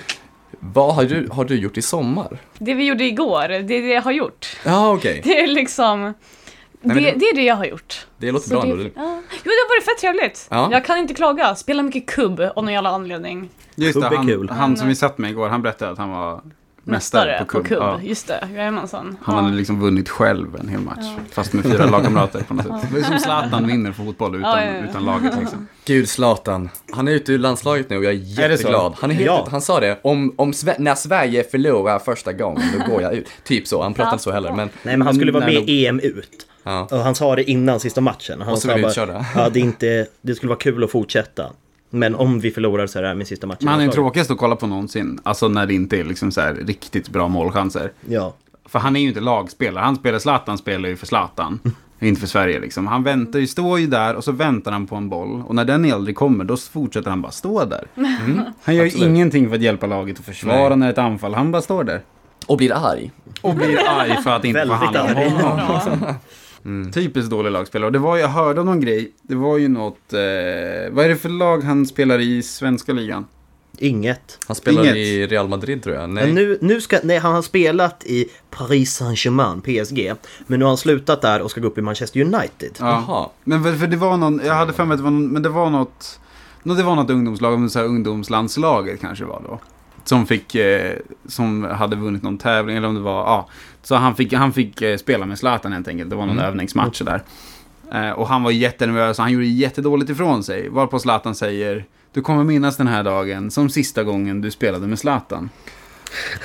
Vad har du, har du gjort i sommar? Det vi gjorde igår, det är det jag har gjort. Ja, okej. Det är liksom... Nej, det, det- det är det jag har gjort. Det låter Så bra det, ändå. ja. Jo, det har varit fett trevligt. Ja. Jag kan inte klaga. Spelar mycket kubb av någon jävla anledning. Just det, han, kul. han som vi satt med igår, han berättade att han var mästare på kubb. Ja. Just det, jajamensan. Han Ja. hade liksom vunnit själv en hel match. Ja. Fast med fyra lagkamrater på något sätt. Det är som Zlatan vinner fotboll utan, Ja, ja, ja. utan laget liksom. Gud, Zlatan. Han är ute ur landslaget nu och jag är Är jätteglad. Han är helt han sa det, om, om Sve- när Sverige förlorar första gången, då går jag ut. Typ så, han pratar inte så heller, men Nej men han skulle vara med i EM ut. ja. Och han sa det innan sista matchen. Han Och så sa bara, ja, det, är inte, det skulle vara kul att fortsätta. Men om vi förlorar så är det här min sista match. Men han är tråkigast att kolla på någonsin. Alltså när det inte är liksom så här riktigt bra målchanser. Ja. För han är ju inte lagspelare. Han spelar Zlatan spelar ju för Zlatan. (laughs) inte för Sverige liksom. Han väntar ju, står ju där och så väntar han på en boll. Och när den aldrig kommer då fortsätter han bara stå där. (laughs) han gör ju ingenting för att hjälpa laget att försvara Nej. när det är ett anfall. Han bara står där. Och blir arg. Och blir arg för att inte få hand om honom. (laughs) Liksom. Typiskt dålig lagspelare. Och det var, jag hörde om någon grej. Det var ju något... Eh, vad är det för lag han spelar i svenska ligan? Inget. Han spelar Inget. i Real Madrid tror jag. Nej. Men nu, nu ska, nej, han har spelat i Paris Saint-Germain, PSG. Men nu har han slutat där och ska gå upp i Manchester United. Ja. Jaha. Men för, för det var någon, jag hade för mig att det var, någon, men det var något, nå, det var något ungdomslag, så här ungdomslandslaget kanske var då. Som fick, eh, som hade vunnit någon tävling, eller om det var, ja. Så han fick, han fick eh, spela med Zlatan helt enkelt, det var någon Mm. övningsmatch där. Eh, och han var jättenervös, och han gjorde jättedåligt ifrån sig. Varpå Zlatan säger, du kommer minnas den här dagen som sista gången du spelade med Zlatan.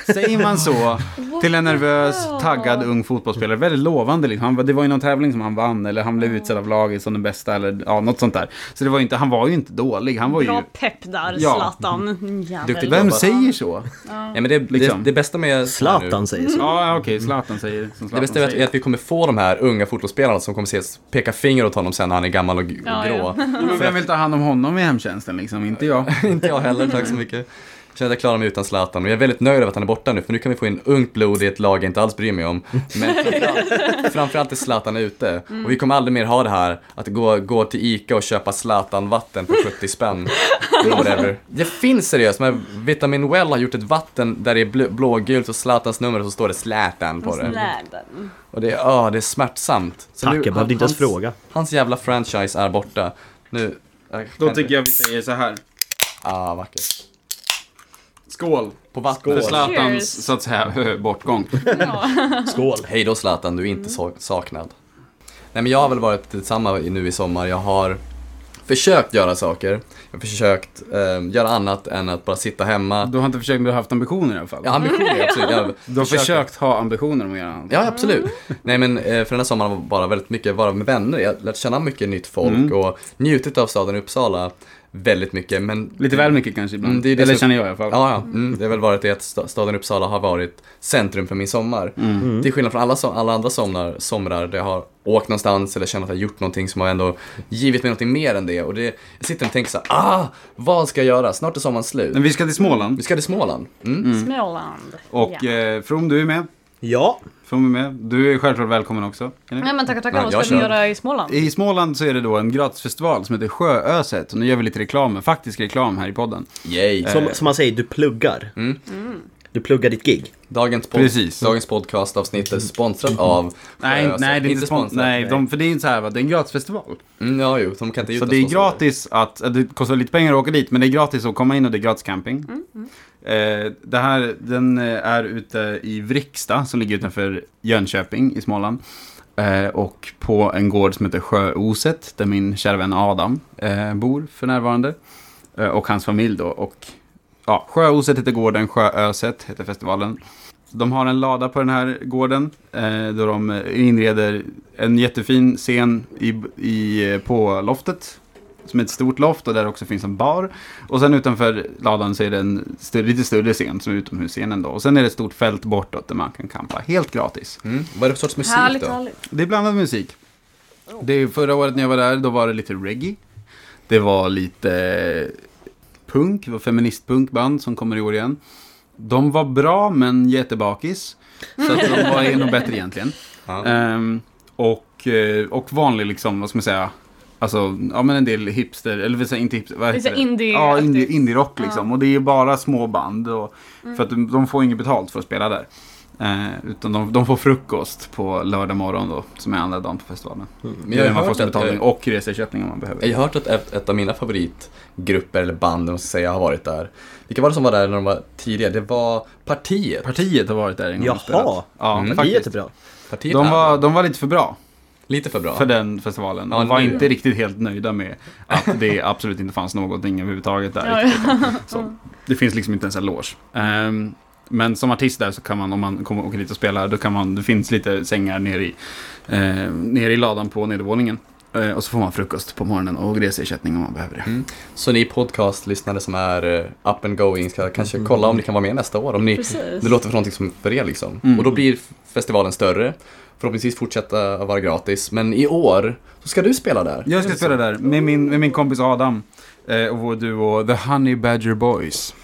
Säger man så till en nervös, taggad ung fotbollsspelare, väldigt lovande. Liksom. Han, det var ju någon tävling som han vann, eller han blev utsedd av laget som den bästa, eller ja, något sånt där. Så det var ju inte, han var ju inte dålig, han var ju... Bra pepp där, Ja. Zlatan. Jävel. Duktigt Vem säger så? Ja, men det, Liksom. det, det bästa med Zlatan säger så. Ja, ja, okej, Zlatan säger som Zlatan Det bästa är att, är säger. att vi kommer få de här unga fotbollsspelarna som kommer se, peka finger åt honom sen när han är gammal och Ja, grå. Men Vem vill ta hand om honom i hemtjänsten liksom? Inte jag. (laughs) Inte jag heller, tack så mycket. Jag känner att jag klarar mig utan Zlatan och jag är väldigt nöjd över att han är borta nu för nu kan vi få in ungt blod i ett lag jag inte alls bryr mig om. Men framförallt, framförallt är Zlatan ute och vi kommer aldrig mer ha det här att gå, gå till Ica och köpa Zlatan-vatten för (laughs) 70 spänn. Eller whatever. Det finns seriöst, men Vitamin Well har gjort ett vatten där det är bl- blågult och Zlatans nummer och så står det Zlatan på det. Släden. Och det är, ah, det är smärtsamt. Så Tack, nu- jag behövde inte ens hans- fråga. Hans jävla franchise är borta. Nu... Då tycker jag vi säger så här. Ah, vackert. Skål! På vatten. För Cheers. Zlatans, så att säga, (laughs) bortgång. (laughs) Skål! Hej då Zlatan, du är inte så saknad. Nej men jag har väl varit detsamma i- nu i sommar. Jag har försökt göra saker. Jag har försökt eh, göra annat än att bara sitta hemma. Du har inte försökt, men du har haft ambitioner i alla fall. Ja, ambitioner (laughs) absolut. Jag Du har försöker- försökt ha ambitioner om att göra annat. Ja, absolut. Nej men eh, för den här sommaren var bara väldigt mycket vara med vänner. Jag har lärt känna mycket nytt folk Mm. och njutit av staden Uppsala väldigt mycket. Men Lite väl mycket kanske ibland. Mm, det är det Eller som- känner jag i alla fall. Ja, ja. Mm, det har väl varit det att sta- staden Uppsala har varit centrum för min sommar. Mm. Till skillnad från alla, alla andra somrar, somrar där jag har åkt någonstans eller känt att jag har gjort någonting som har ändå givit mig någonting mer än det. Och det, jag sitter och tänker så här, ah, vad ska jag göra? Snart är sommaren slut. Men vi ska till Småland. Vi ska till Småland. Mm. Småland. Och ja. eh, From, du är med. Ja, From är med. Du är självklart välkommen också. Nej men tackar tackar, vad ska ni göra i Småland? I Småland så är det då en gratisfestival som heter Sjööset. Och nu gör vi lite reklam, faktisk reklam här i podden. Yay. Eh, som, som man säger, du pluggar. Mm. Du pluggar ditt gig. Dagens, pod- Precis. dagens podcastavsnitt är sponsrat av Nej, nej, det är inte sponsrat. Nej, de, för det är inte så här, va? det är en gratisfestival. Mm, ja, jo, de kan inte Så det är gratis att, det kostar lite pengar att åka dit, men det är gratis att komma in och det är gratis camping. Eh, det här, den eh, är ute i Vriksta, som ligger utanför Jönköping i Småland. Eh, och på en gård som heter Sjöoset, där min kära vän Adam eh, bor för närvarande. Eh, och hans familj då. Och, ja, Sjöoset heter gården, Sjööset heter festivalen. De har en lada på den här gården, eh, då de inreder en jättefin scen i, i, eh, på loftet. Som är ett stort loft och där också finns en bar. Och sen utanför ladan så är det en större, lite större scen som är utomhusscenen då. Och sen är det ett stort fält bortåt där man kan campa helt gratis. Mm. Vad är det för sorts musik Härligt, då? härligt. Det är blandad musik. Det är förra året när jag var där, då var det lite reggae. Det var lite eh, punk, det var feministpunkband som kommer i år igen. De var bra men jättebakis. Så att de var nog (laughs) bättre egentligen. Ja. Ehm, och, eh, och vanlig liksom, vad ska man säga? Alltså, ja men en del hipster, eller vill säga inte hipster, vad heter det? indie- Ja, indie, aktigt. indie-rock liksom. Och det är bara små band. Och, Mm. För att de, de får inget betalt för att spela där. Eh, utan de, de får frukost på lördag morgon då, som är andra dagen på festivalen. Men Det jag har man får sin betalning och reseersättning om man behöver. Jag har hört att ett, ett av mina favoritgrupper eller band, om säga, har varit där. Vilka var det som var där när de var tidigare? Det var Partiet. Partiet har varit där en gång Jaha. spelat. Ja, Mm. Det är jättebra. Partiet De var, de var lite för bra lite för bra. för den festivalen. De Ja, var inte riktigt helt nöjda med att det (laughs) absolut inte fanns någonting överhuvudtaget där. Ja, ja. Så, det finns liksom inte ens en loge. Ehm, men som artist där så kan man, om man kommer och åker dit och spelar, då kan man, det finns lite sängar nere i, eh, nere i ladan på nedervåningen. Eh, och så får man frukost på morgonen och reseersättning om man behöver det. Mm. Så ni podcastlyssnare som är uh, up and going ska kanske kolla om ni kan vara med nästa år. Om ni, Precis. det låter för någonting som för er liksom. Mm. Och då blir festivalen större. Förhoppningsvis fortsätta vara gratis. Men i år så ska du spela där. Jag ska spela där med min, med min kompis Adam eh, och vår duo The Honey Badger Boys.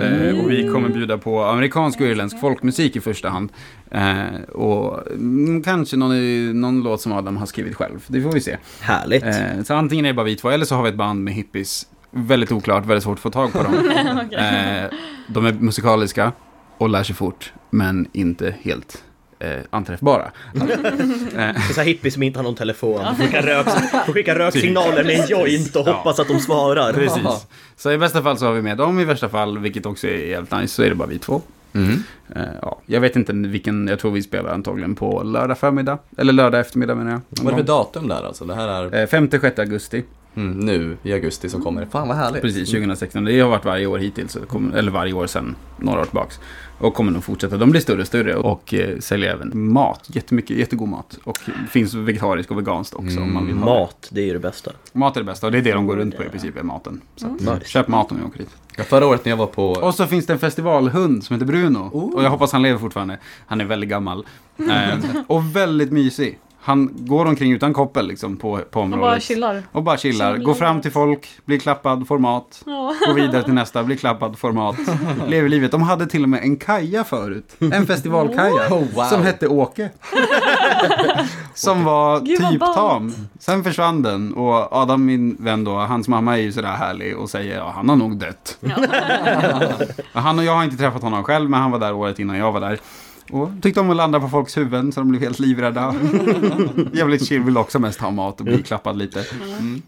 Eh, och vi kommer bjuda på amerikansk och irländsk folkmusik i första hand. Eh, och mm, kanske någon, någon låt som Adam har skrivit själv. Det får vi se. Härligt. Eh, så antingen är det bara vi två, eller så har vi ett band med hippies väldigt oklart, väldigt svårt att få tag på dem. (laughs) eh, de är musikaliska och lär sig fort, men inte helt eh, anträffbara. (laughs) eh, så här hippies som inte har någon telefon. Får skicka, rök, får skicka röksignaler med en joint och Ja. hoppas att de svarar. precis. Så i bästa fall så har vi med dem, i värsta fall, vilket också är jävligt nice, så är det bara vi två. Mm. Eh, ja. Jag vet inte vilken, jag tror vi spelar antagligen på lördag förmiddag. Eller lördag eftermiddag menar jag. Vad är det för datum där alltså? Det här är Eh, 5-6 augusti. mm, nu i augusti som kommer. Fan vad härligt. Precis, 2016. Det har varit varje år hittills, eller varje år sedan några år tillbaks. Och kommer nog fortsätta. De blir större och större och eh, säljer även mat. Jättemycket, jättegod mat. Och finns vegetarisk och veganskt också om man vill ha Mat, det är ju det bästa. det. Mat är det bästa och det är det de går runt på i princip, är maten. Så att, Nice. köp mat om ni åker dit. Ja, förra året när jag var på... Och så finns det en festivalhund som heter Bruno. Och jag hoppas han lever fortfarande. Han är väldigt gammal. (laughs) Eh, och väldigt mysig. Han går omkring utan koppel liksom på, på Och området. bara chillar. Och bara chillar. Går fram till folk, blir klappad, får mat. Ja. Går vidare till nästa, blir klappad, får mat. (laughs) Lever livet. De hade till och med en kaja förut. En festivalkaja. Oh, wow. Som hette Åke. (laughs) som var Gud, typ tam. Sen försvann den. Och Adam, min vän då, hans mamma är ju sådär härlig och säger ja, han har nog dött. (laughs) Han och jag har inte träffat honom själv, men han var där året innan jag var där. Och tyckte om att landa på folks huvuden så de blev helt livrädda. (laughs) jävligt chill, vill också mest ha mat och bli klappad lite. Mm.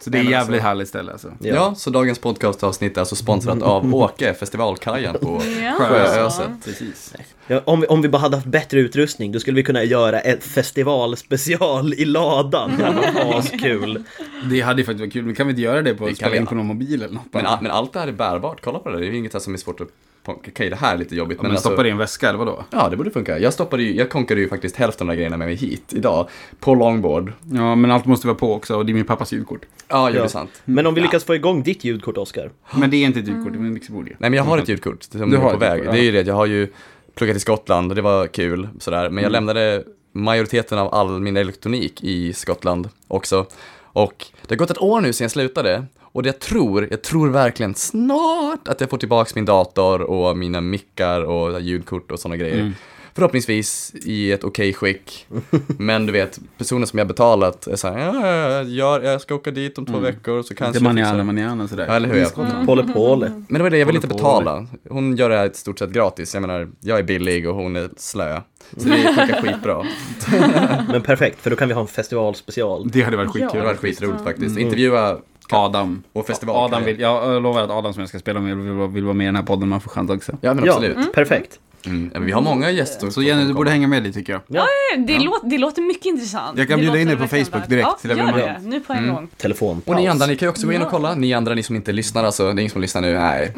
Så det är jävligt alltså- härligt ställe alltså. Ja. så dagens podcastavsnitt är alltså sponsrat av (laughs) Åke, festivalkajen på Ja. Sjööset. Precis. Ja, om, vi, om vi bara hade haft bättre utrustning då skulle vi kunna göra ett festivalspecial i ladan. Det hade varit (laughs) askul. Det hade ju faktiskt varit kul, men kan vi inte göra det på Det kan spela vi in på någon mobil eller något? Men, men allt det här är bärbart, kolla på det, det är ju inget här som är svårt att... Okej, det här är lite jobbigt Ja, men, men alltså... stoppa det i en väska eller vadå? Ja, det borde funka. Jag stoppade ju, jag konkade ju faktiskt hälften av grejerna med mig hit idag. På longboard. Ja, men allt måste vara på också och det är min pappas ljudkort. Ja, jo, det Ja. är sant. Men om vi lyckas få igång ditt ljudkort Oskar. Men det är inte ett ljudkort, det är en mixerbord ju. Nej, men jag har ett ljudkort som Du är har på ett väg. ljudkort, Det är ja. ju det, jag har ju pluggat i Skottland och det var kul sådär. Men jag Mm. lämnade majoriteten av all min elektronik i Skottland också. Och det har gått ett år nu sedan jag slutade. Och jag tror, jag tror verkligen snart att jag får tillbaka min dator och mina mickar och ljudkort och sådana grejer. Mm. Förhoppningsvis i ett okej skick. (laughs) Men du vet, personen som jag betalat är såhär, ja, ja, ja, jag, jag ska åka dit om två veckor så kanske Det manjana, det." manjana sådär. Ja, eller hur? Ja. Pole Pole. Men det var det, jag vill inte betala. Hon gör det här i stort sett gratis. Jag menar, jag är billig och hon är slö. Så det funkar skitbra. (laughs) (laughs) Men perfekt, för då kan vi ha en festivalspecial. Det hade varit Ja. Det skitkul. har varit skitroligt faktiskt. Intervjua Adam. och festival. Adam vill, jag lovar att Adam som jag ska spela med vill, vara- vill vara med i den här podden, man får chans också. Ja men Ja, absolut. perfekt. Mm. men Vi har många gäster. Så Jenny, du borde hänga med lite tycker jag. Det, låter, det låter mycket intressant. Jag kan Det bjuda in dig på Facebook direkt Ja, till gör det. Nu på en gång. Telefonpaus. Och ni andra, ni kan ju också gå in och kolla. Ni andra, ni som inte lyssnar alltså. Det är ingen som lyssnar nu. Nej.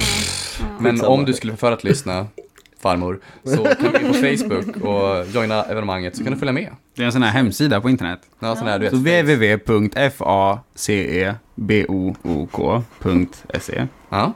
Men Skitsamma. om du skulle för att lyssna, farmor, så kan du gå på Facebook och joina evenemanget så kan du följa med. Det är en sån här hemsida på internet. Ja, sån här, du Så vet. www.facebook.se Ja.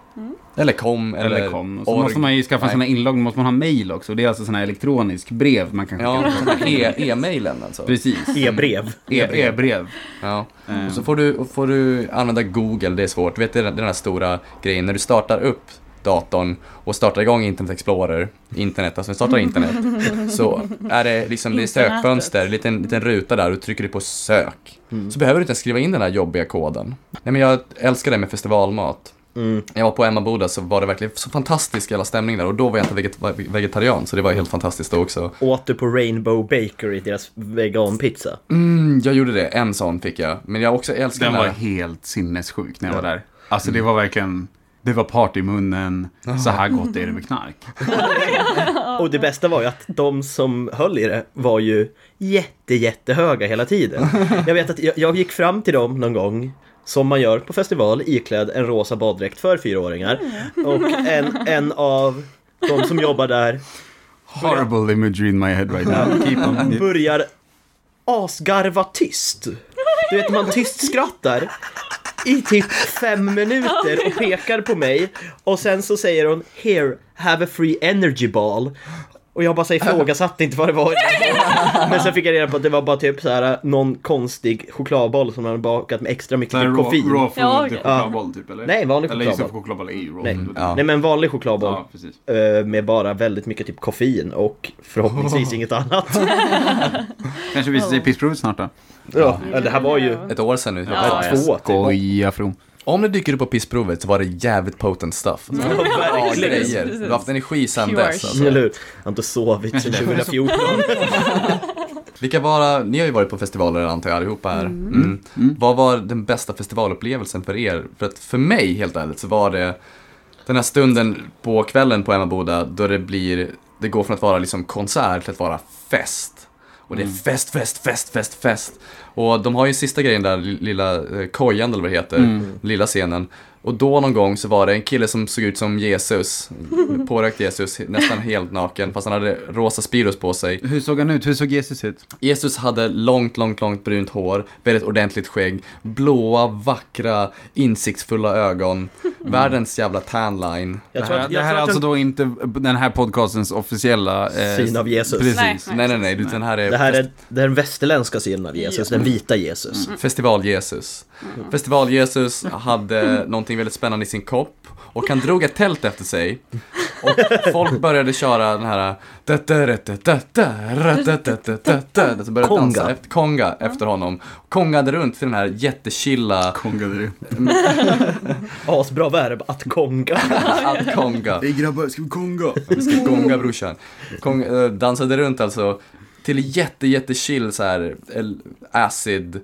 Eller kom eller, eller kom. Och så org. måste man ju skaffa en Nej. sån här inlogg, måste man ha mail också. Det är alltså sån här elektronisk brev man kan skicka. Ja, e- e-mailen alltså. Precis. E-brev. E- E-brev. Ja. Eh, Och så får du, får du använda Google, det är svårt. Du vet det är den här stora grejen, när du startar upp datorn och startar igång Internet Explorer, internet, alltså startar internet, (laughs) så är det liksom, det är sökfönster, en liten, liten ruta där och du trycker du på sök. Så behöver du inte ens skriva in den här jobbiga koden. Nej men jag älskar det med festivalmat. Mm. Jag var på Emma Boda så var det verkligen så fantastisk jävla stämning där och då var jag inte veget- vegetarian så det var helt fantastiskt då också. Åt du på Rainbow Bakery, deras veganpizza? Mm, jag gjorde det, en sån fick jag. Men jag också älskar Den den var helt sinnessjuk när jag var där. Alltså det var verkligen, det var party i munnen. Så här gott är det med knark. (laughs) Och det bästa var ju att de som höll i det var ju jätte, jättehöga hela tiden. Jag vet att jag, jag gick fram till dem någon gång som man gör på festival iklädd en rosa baddräkt för fyraåringar. Och en, en av de som jobbar där Horrible imagery in my head right now. Keep on. börjar asgarva tyst. Du vet, man tyst skrattar i typ fem minuter och pekar på mig och sen så säger hon Here, have a free energy ball. Och jag bara så ifrågasatte inte vad det var. (laughs) Men sen fick jag reda på att det var bara typ så här någon konstig chokladboll som man hade bakat med extra mycket typ raw, koffein. raw food, Ja, typ chokladboll typ eller? Nej, vanlig Eller just det, chokladboll. chokladboll är ju raw Nej. food. Ja. Nej men vanlig chokladboll. Ja, precis. eh, Med bara väldigt mycket typ koffein och förhoppningsvis (laughs) inget annat. (laughs) Kanske visar sig i pissprovet snart då. Ja, det här var ju Ett år sedan nu. Ja, två. typ. Skoja from. Om det dyker upp på pissprovet så var det jävligt potent stuff. Alltså, bra verkligen. grejer. Du har haft energi sen Pure dess. Alltså. Eller hur? Jag har inte sovit sedan 2014. Vilka var, ni har ju varit på festivaler antar jag allihopa här. Mm. Vad var den bästa festivalupplevelsen för er? För att för mig helt ärligt så var det den här stunden på kvällen på Emmaboda då det blir, det går från att vara liksom konsert till att vara fest. Och det är fest, fest, fest, fest, fest. Och de har ju sista grejen där, lilla eh, kojan eller vad det heter, lilla scenen. Och då någon gång så var det en kille som såg ut som Jesus, pårökt Jesus, nästan helt naken, fast han hade rosa Spiros på sig. Hur såg han ut? Hur såg Jesus ut? Jesus hade långt, långt, långt brunt hår, väldigt ordentligt skägg, blåa, vackra, insiktsfulla ögon, världens jävla tanline. Jag Det tror här, att, det här är alltså den, då inte den här podcastens officiella... eh, Syn av Jesus. Precis. Nej. Nej, nej, nej, den här är, det här är den västerländska synen av Jesus, den vita Jesus. Festival-Jesus. Festival-Jesus hade någonting väldigt spännande i sin kopp och han drog ett tält efter sig. Och folk började köra den här Så började Konga. dansa efter, konga efter honom. Kongade runt till den här jättechilla Kongade du? Asbra verb, att konga. (laughs) att konga. Hej grabbar, ska vi konga? Vi ska gonga brorsan. Kong, eh, dansade runt alltså till jätte jätte chill så här el- acid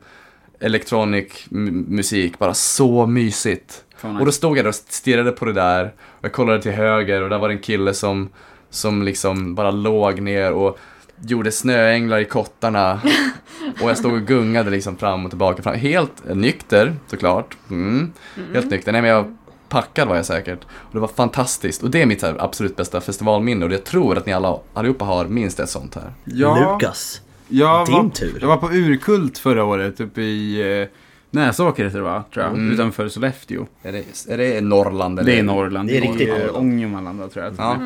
electronic m- musik, bara så mysigt. Fan, Och då stod jag där och stirrade på det där och jag kollade till höger och där var det en kille som, som liksom bara låg ner och gjorde snöänglar i kottarna. (laughs) Och jag stod och gungade liksom fram och tillbaka. Fram. Helt nykter såklart. Mm. Helt nykter. Nej men jag packad var jag säkert. Och det var fantastiskt. Och det är mitt här, absolut bästa festivalminne och jag tror att ni alla, allihopa har minst ett sånt här. Ja, Lukas, jag din var, tur. Jag var på Urkult förra året uppe i eh, Näsåker heter det va? Tror jag. Mm. Utanför Sollefteå. Är det, är det Norrland eller? Det är Norrland. Det är riktigt I, Norrland. Ångermanland tror jag. Ja.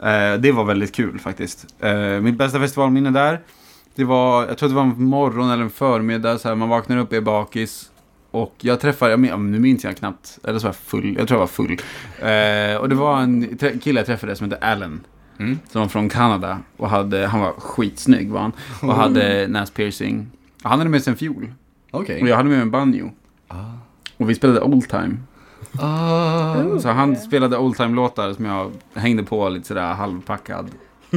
är. Eh, det var väldigt kul faktiskt. Eh, mitt bästa festivalminne där, det var, jag tror det var en morgon eller en förmiddag, så här, man vaknar upp, är bakis. Och jag träffade, jag, men- nu minns jag knappt, eller så var jag full, jag tror jag var full. Eh, och det var en kille jag träffade som hette Allen. Mm. Som var från Kanada och hade, han var skitsnygg var han. Och hade näspiercing. Och Han hade med sig en fiol. Okej. Och jag hade med mig en banjo. Och vi spelade old time. Ah. Så han spelade old time låtar som jag hängde på lite sådär halvpackad.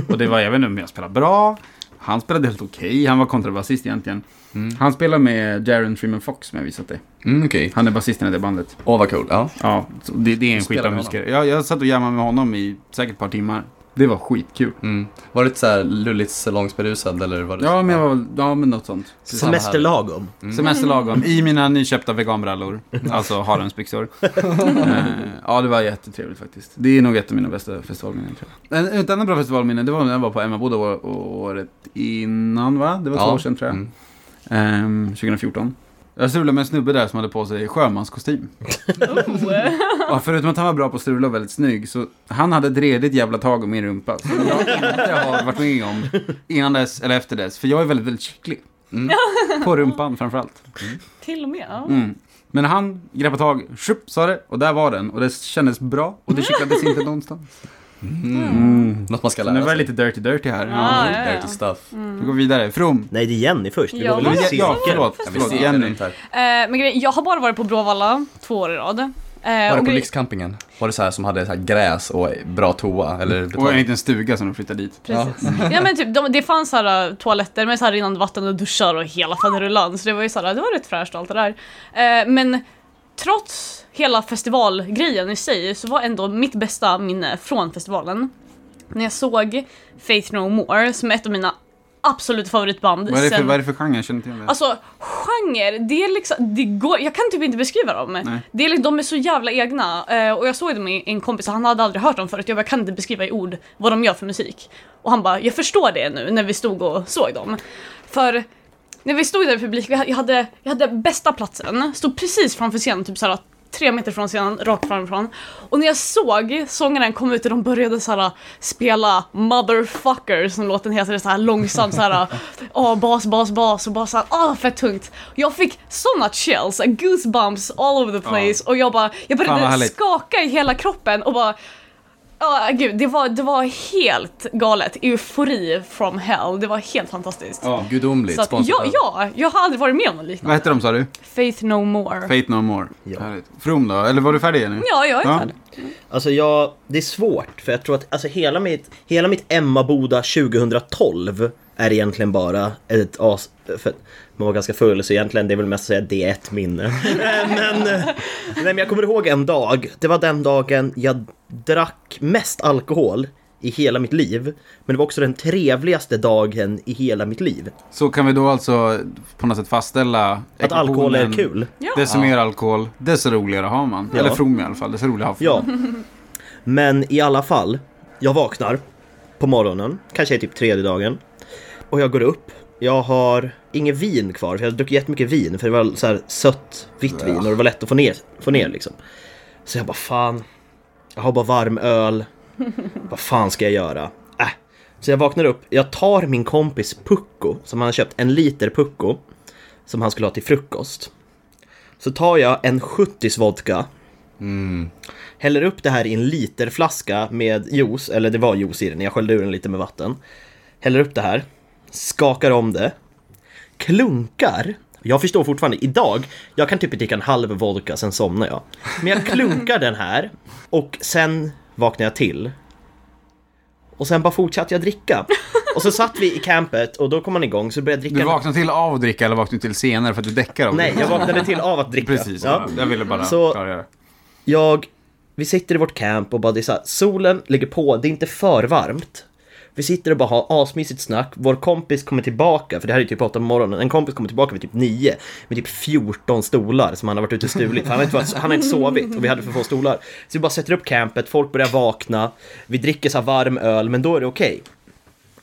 Och det var, jag vet inte om jag spelade bra. Han spelade helt okej, han var kontrabasist egentligen. Mm. Han spelar med Jaron Freeman Fox som jag visat dig. Mm, Okej. Han är basisten i det bandet. Åh vad cool. Ja. Ja, det, det är en skitbra musiker. Jag, jag satt och jammade med honom i säkert ett par timmar. Det var skitkul. Mm. Var det lite såhär lulligt salongsberusad eller var det Ja, men, jag var, ja, men något sånt. Samma här. Semesterlagom. Semesterlagom i mina nyköpta veganbrallor. (laughs) Alltså haremsbyxor. eh, ja, det var jättetrevligt faktiskt. Det är nog ett av mina bästa festivalminnen. Tror jag. Ett annat bra festivalminne, det var när jag var på Emmaboda året innan va? Det var två Ja. år sedan tror jag. Mm. Ehm, 2014. Jag strulade med en snubbe där som hade på sig sjömanskostym. Och förutom att han var bra på att strula och väldigt snygg, så han hade ett redigt jävla tag om min rumpa. Som jag inte har varit med om innan dess eller efter dess. För jag är väldigt, väldigt skicklig. Mm. (laughs) På rumpan framförallt. Till och med. Ja. Mm. Men han greppade tag, sjup, sa det, och där var den. Och det kändes bra, och det (laughs) kittlades inte någonstans. Mm. Något man ska Så nu lära var det sig. lite dirty dirty här. Ja, Ja. ja, ja. Dirty stuff. Vi går vidare. From. Nej, det är Jenny först. Vi Ja. går väl Ja, ja, förlåt. Ja, vi förlåt. ser Jenny. Eh, men grejen, jag har bara varit på Bråvalla två år i rad. Eh, Var det på Lyxcampingen? Var det så här som hade så här gräs och bra toa? Eller Och en liten stuga som de flyttade dit. Precis. Ja. men typ, de, det fanns så här, uh, toaletter med så här rinnande vatten och duschar och hela faderullan. Så det var ju så här, det var rätt fräscht allt det där. Eh, men trots hela festivalgrejen i sig så var ändå mitt bästa minne från festivalen när jag såg Faith No More som är ett av mina absolut favoritband. Vad är det för, sen- vad är det för genre? Jag känner inte det. Alltså, genre, det är liksom, det går, jag kan typ inte beskriva dem. Nej. Det är, liksom- de är så jävla egna. Eh, och jag såg dem med en kompis och han hade aldrig hört dem förut. Jag, bara, jag kan inte beskriva i ord vad de gör för musik. Och han bara, jag förstår det nu när vi stod och såg dem. För när vi stod där i publiken, jag hade, jag hade bästa platsen, stod precis framför scenen, typ såhär tre meter från scenen, rakt framifrån. Och när jag såg sångaren komma ut och de började såhär spela Motherfucker som låten heter, såhär långsamt såhär, (laughs) åh bas, bas, bas och bara såhär, åh fett tungt. Jag fick såna chills, goosebumps all over the place och jag bara, jag började skaka i hela kroppen och bara Ja, gud, det var, det var helt galet. Eufori from hell. Det var helt fantastiskt. Ja. Gudomligt Så att, ja, ja, jag har aldrig varit med om något Vad liknande. hette de sa du? Faith no more. Fate No More. Ja. Härligt. From då? Eller var du färdig nu? Ja, jag är Ja. färdig. Alltså jag, det är svårt för jag tror att alltså hela mitt, hela mitt Emmaboda 2012 är egentligen bara ett as... För man var ganska full så egentligen det är väl mest att säga det är ett minne. (laughs) Men, eh, nej, men jag kommer ihåg en dag, det var den dagen jag drack mest alkohol i hela mitt liv. Men det var också den trevligaste dagen i hela mitt liv. Så kan vi då alltså på något sätt fastställa Att alkohol är kul. Ja. Desto mer alkohol, desto roligare har man. Ja. Eller from i alla fall, desto roligare har Ja. Men i alla fall, jag vaknar på morgonen, kanske är typ tredje dagen. Och jag går upp. Jag har inget vin kvar, för jag har druckit jättemycket vin. För det var så här sött vitt vin och det var lätt att få ner, få ner liksom. Så jag bara fan, jag har bara varm öl. Vad fan ska jag göra? Äh. Så jag vaknar upp, jag tar min kompis Pucko, som han har köpt, en liter Pucko. Som han skulle ha till frukost. Så tar jag en 70 vodka Häller upp det här i en literflaska med juice, eller det var juice i den, jag sköljde ur den lite med vatten. Häller upp det här, skakar om det, klunkar. Jag förstår fortfarande, idag, jag kan typ dricka en halv vodka, sen somnar jag. Men jag klunkar den här, och sen vaknar jag till. Och sen bara fortsatte jag dricka. Och så satt vi i campet och då kom man igång så började jag dricka. Du vaknade till av att dricka eller vaknade du till senare för att du däckar av Nej, jag vaknade till av att dricka. Precis, Ja. jag ville bara Så- klargöra. Jag, vi sitter i vårt camp och bara det är så här, solen ligger på, det är inte för varmt. Vi sitter och bara har asmysigt snack, vår kompis kommer tillbaka, för det här är typ 8 på morgonen, en kompis kommer tillbaka vid typ 9 med typ 14 stolar som han har varit ute och stulit, han har inte, varit, han har inte sovit och vi hade för få stolar. Så vi bara sätter upp campet, folk börjar vakna, vi dricker så varm öl, men då är det okej.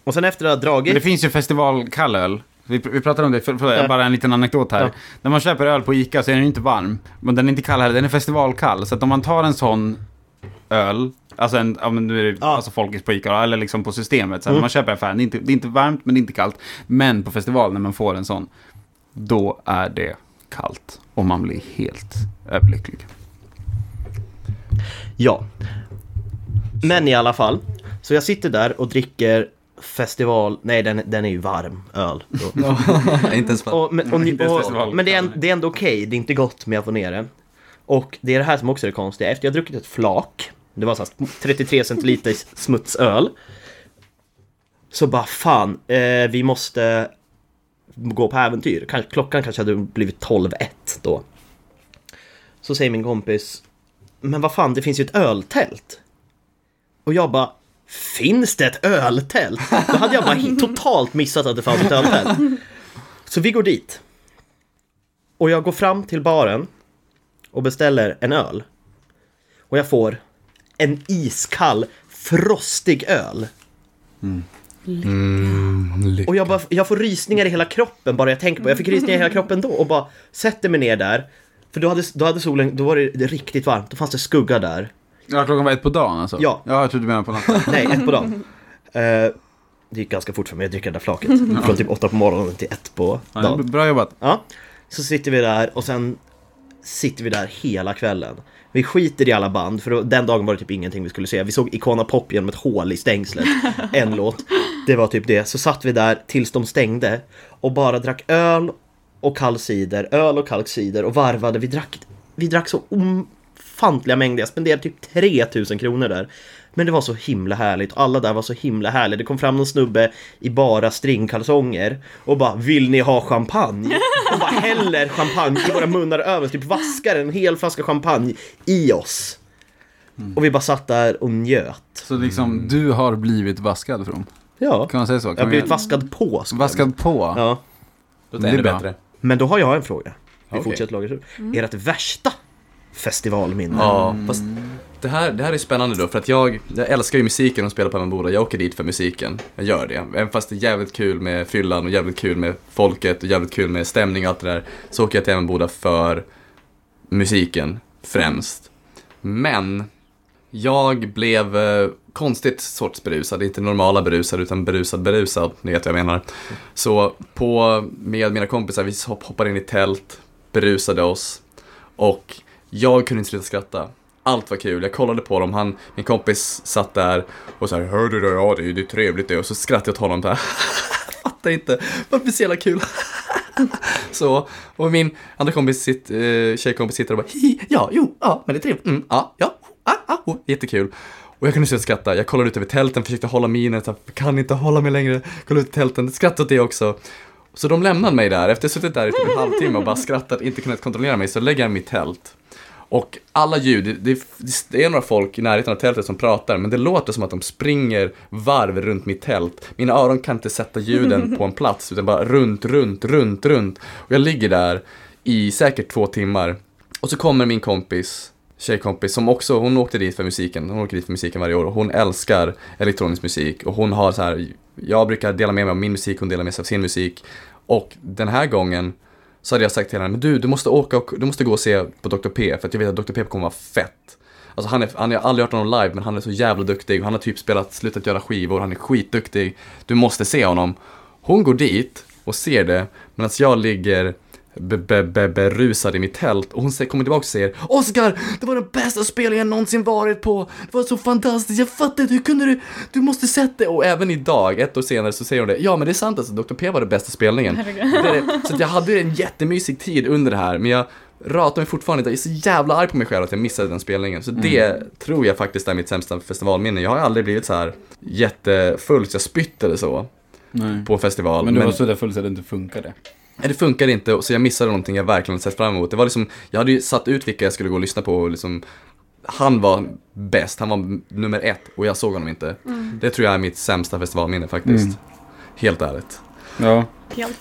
Och sen efter att ha Men dragit... det finns ju festivalkallöl. Vi, vi pratade om det, för, för, Ja. bara en liten anekdot här. Ja. När man köper öl på Ica så är den inte varm. Men den är inte kall heller, den är festivalkall. Så att om man tar en sån öl, alltså en, ja men nu är det Ja. Mm. alltså folkis på Ica, eller liksom på systemet. Så att man köper affären, det är, inte, det är inte varmt men det är inte kallt. Men på festival när man får en sån, då är det kallt. Och man blir helt överlycklig. Ja. Men i alla fall. Så jag sitter där och dricker festival, nej den, den är ju varm öl. (laughs) (laughs) Inte ens. Och, men, det är, en- det är ändå okej, det är inte gott men jag får ner det. Och det är det här som också är det konstiga, efter jag har druckit ett flak, det var såhär 33 centiliter smutsöl. Så bara fan, eh, vi måste gå på äventyr. Klockan kanske hade blivit 12-1 då. Så säger min kompis, men vad fan det finns ju ett öltält. Och jag bara, finns det ett öltält? Då hade jag bara totalt missat att det fanns ett öltält. Så vi går dit. Och jag går fram till baren och beställer en öl. Och jag får en iskall, frostig öl. Och jag, bara, jag får rysningar i hela kroppen bara jag tänker på Jag fick rysningar i hela kroppen då och bara sätter mig ner där. För då hade, då hade solen, då var det, det riktigt varmt, då fanns det skugga där. Ja, klockan var ett på dagen alltså? Ja. Ja, jag trodde du menade på natten. Nej, ett på dagen. Eh, det gick ganska fort för mig att dricka det där flaket. Från typ åtta på morgonen till ett på Ja, det dagen. bra jobbat. Ja, så sitter vi där och sen sitter vi där hela kvällen. Vi skiter i alla band, för den dagen var det typ ingenting vi skulle se. Vi såg Icona Pop genom ett hål i stängslet, (laughs) en låt. Det var typ det. Så satt vi där tills de stängde och bara drack öl och kall cider, öl och kall cider och varvade. Vi drack, vi drack så ofantliga mängder. Jag spenderade typ 3000 kronor där. Men det var så himla härligt och alla där var så himla härliga. Det kom fram någon snubbe i bara stringkalsonger och bara “Vill ni ha champagne?” (laughs) och bara häller champagne i våra munnar över, typ vaskar en hel flaska champagne i oss. Och vi bara satt där och njöt. Så liksom, du har blivit vaskad från. Ja, Kan man säga så? jag Kan har vi- blivit vaskad på. jag Vaskad på? Ja, Låter Det är bra. bättre. men då har jag en fråga. Vi Okej. fortsätter laga Ert värsta festivalminne? Ja, fast det här, det här är spännande då, för att jag, jag älskar ju musiken och spelar på Emmaboda. Jag åker dit för musiken. Jag gör det. Även fast det är jävligt kul med fyllan och jävligt kul med folket och jävligt kul med stämning och allt det där, så åker jag till Emmaboda för musiken främst. Men jag blev eh, konstigt sorts berusad, inte normala berusad utan berusad berusad, ni vet vad jag menar. Så på, med mina kompisar, vi hopp- hoppade in i tält, berusade oss och jag kunde inte sluta skratta allt var kul. Jag kollade på dem, han, min kompis satt där och så här, du det? Ja, det är, det är trevligt det. Och så skrattade jag åt honom där. (laughs) Fattar inte, varför är det så jävla kul? (laughs) så, och min andra kompis, sitt, eh, tjejkompis sitter och bara, hi, ja, jo, ja, men det är trevligt, mm, ja, ja, ah, ah, oh, jättekul. Och jag kunde sluta skratta, jag kollade ut över tälten, försökte hålla minen, så kan inte hålla mig längre, kollade ut i tälten, skrattade åt det också. Så de lämnade mig där, efter att ha suttit där i typ en halvtimme och bara skrattat, inte kunnat kontrollera mig, så lägger jag mig i tält. Och alla ljud, det, det, är några folk i närheten av tältet som pratar, men det låter som att de springer varv runt mitt tält. Mina öron kan inte sätta ljuden (laughs) på en plats, utan bara runt, runt, runt, runt. Och jag ligger där i säkert två timmar. Och så kommer min kompis, tjejkompis, som också, hon åkte dit för musiken, hon åker dit för musiken varje år och hon älskar elektronisk musik och hon har så här, jag brukar dela med mig av min musik, hon delar med sig av sin musik. Och den här gången så hade jag sagt till henne, men du, du måste åka och du måste gå och se på Dr. P, för att jag vet att Dr. P kommer vara fett. Alltså han är, han, jag har aldrig hört honom live, men han är så jävla duktig. Han har typ spelat, slutat göra skivor, han är skitduktig. Du måste se honom. Hon går dit och ser det, medan jag ligger be- be- be- berusad i mitt tält och hon kommer tillbaka och säger Oskar, det var den bästa spelningen jag någonsin varit på. Det var så fantastiskt, jag fattar inte, hur kunde du? Du måste sett det. Och även idag, ett år senare, så säger hon det. Ja, men det är sant alltså, Dr. P var den bästa spelningen. Så jag hade en jättemysig tid under det här, men jag ratar mig fortfarande inte. Jag är så jävla arg på mig själv att jag missade den spelningen. Så det tror jag faktiskt är mitt sämsta festivalminne. Jag har aldrig blivit så här jättefull så jag spytt eller så Nej. på festival. Men du var så där full så det inte funkade. Det funkade inte, så jag missade någonting jag verkligen sett fram emot. Det var liksom, jag hade ju satt ut vilka jag skulle gå och lyssna på och liksom, han var bäst, han var nummer ett och jag såg honom inte. Det tror jag är mitt sämsta festivalminne faktiskt. Mm. Helt ärligt. Ja.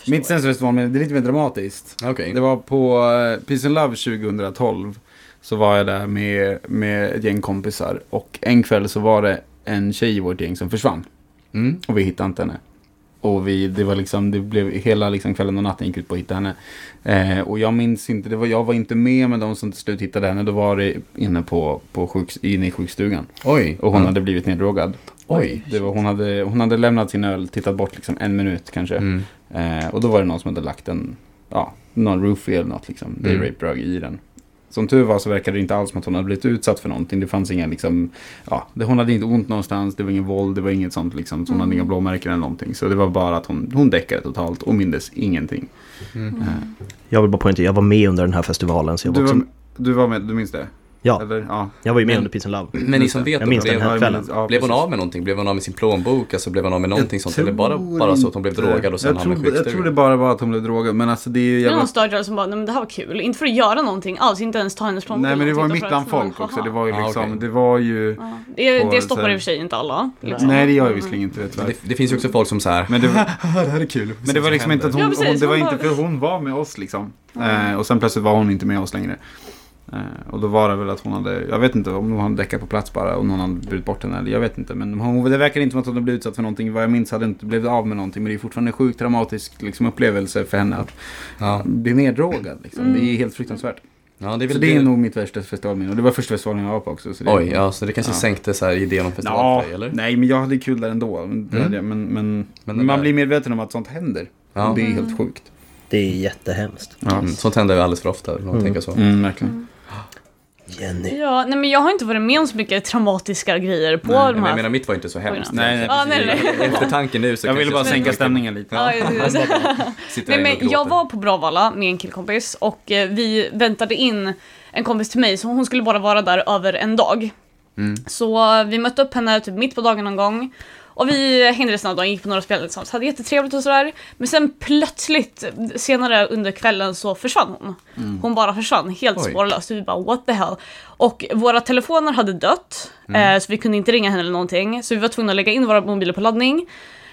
Mitt sämsta festivalminne, det är lite mer dramatiskt. Okej. Det var på eh, Peace and Love 2012. Så var jag där med, med ett gäng kompisar. Och en kväll så var det en tjej i vårt gäng som försvann. Mm. Och vi hittade inte henne. Och vi, det var liksom, det blev hela liksom kvällen och natten gick ut på att hitta henne. Eh, och jag minns inte, det var, jag var inte med med de som till slut hittade henne. Då var det inne på, på sjuks, inne i sjukstugan. Oj. Och hon hade blivit neddrogad. Oj. Det var, hon, hade, hon hade lämnat sin öl, tittat bort liksom en minut kanske. Mm. Eh, och då var det någon som hade lagt en, ja, någon roofie eller något liksom. Det är Mm. rape drug i den. Som tur var så verkade det inte alls som att hon hade blivit utsatt för någonting. Det fanns inga liksom, ja, det, hon hade inte ont någonstans, det var ingen våld, det var inget sånt liksom. Så hon hade inga blåmärken eller någonting. Så det var bara att hon, hon däckade totalt och mindes ingenting. Mm. Eh, Jag vill bara poängtera, jag var med under den här festivalen. Så jag, du, var också, du var med, du minns det? Ja, Eller, ja. jag var ju med Men- under Peace and Love. Men ni som vet, Jag minns den blev, här Ja, kvällen. ja, blev hon av med någonting? Blev hon av med sin plånbok? Alltså blev hon av med någonting sånt? Eller bara, bara så att hon blev drogad och sen jag hamnade i tror, jag tror det bara var att hon blev drogad. Men alltså det är ju Det är jävla någon stödjare som bara, nej men det här var kul. Inte för att göra någonting alls, inte ens ta hennes plånbok. Nej men det var ju mitt bland folk man- också. Det haha. var ju Ah, liksom, okej. det var ju... Ja. Det, det stoppar här- i och för sig inte alla. Liksom. Nej det gör ju visserligen inte det Men tyvärr. det, det finns ju också folk som så här. Men det, (laughs) det här är kul. men det var liksom inte att hon, det var inte för hon var med oss liksom. Eh, och sen plötsligt var hon inte med oss längre. Eh, och då var det väl att hon hade, jag vet inte om hon hade däckat på plats bara och någon hade burit bort henne eller jag vet inte. Men hon, det verkar inte som att hon hade blivit utsatt för någonting. Vad jag minns hade inte blivit av med någonting. Men det är fortfarande en sjukt traumatisk liksom, upplevelse för henne att Ja. bli neddrogad. Liksom. Det är helt fruktansvärt. ja, det är Så det är nog mitt värsta festivalminne. Och det var första festivalen jag var på också. Så det, Oj, ja, så det kanske Ja. sänkte så här idén om festival Ja, för dig, eller? nej men jag hade kul där ändå. Men, det Mm. men, men, Men det man där- blir medveten om att sånt händer. Ja. Det är helt sjukt. Det är jättehemskt. Ja. Mm, sånt händer ju alldeles för ofta, om man Mm. tänker så. Mm, verkligen. Jenny. Ja, nej men jag har inte varit med om så mycket traumatiska grejer på Nej, de Men jag här. menar, mitt var inte så hemskt. Nej, nej, Ja, nej, nej. (laughs) Efter tanken nu så Jag ville bara sänka stämningen lite. Ja, (laughs) här (laughs) Nej, men jag var på Bravalla med en killkompis och eh, vi väntade in en kompis till mig så hon skulle bara vara där över en dag. Mm. Så eh, vi mötte upp henne typ mitt på dagen någon gång. Och vi hängde resten av dagen, gick på några spel tillsammans, hade jättetrevligt och sådär. Men sen plötsligt, senare under kvällen så försvann hon. Hon bara försvann, helt Oj. spårlöst. Vi bara what the hell. Och våra telefoner hade dött, eh, så vi kunde inte ringa henne eller någonting. Så vi var tvungna att lägga in våra mobiler på laddning.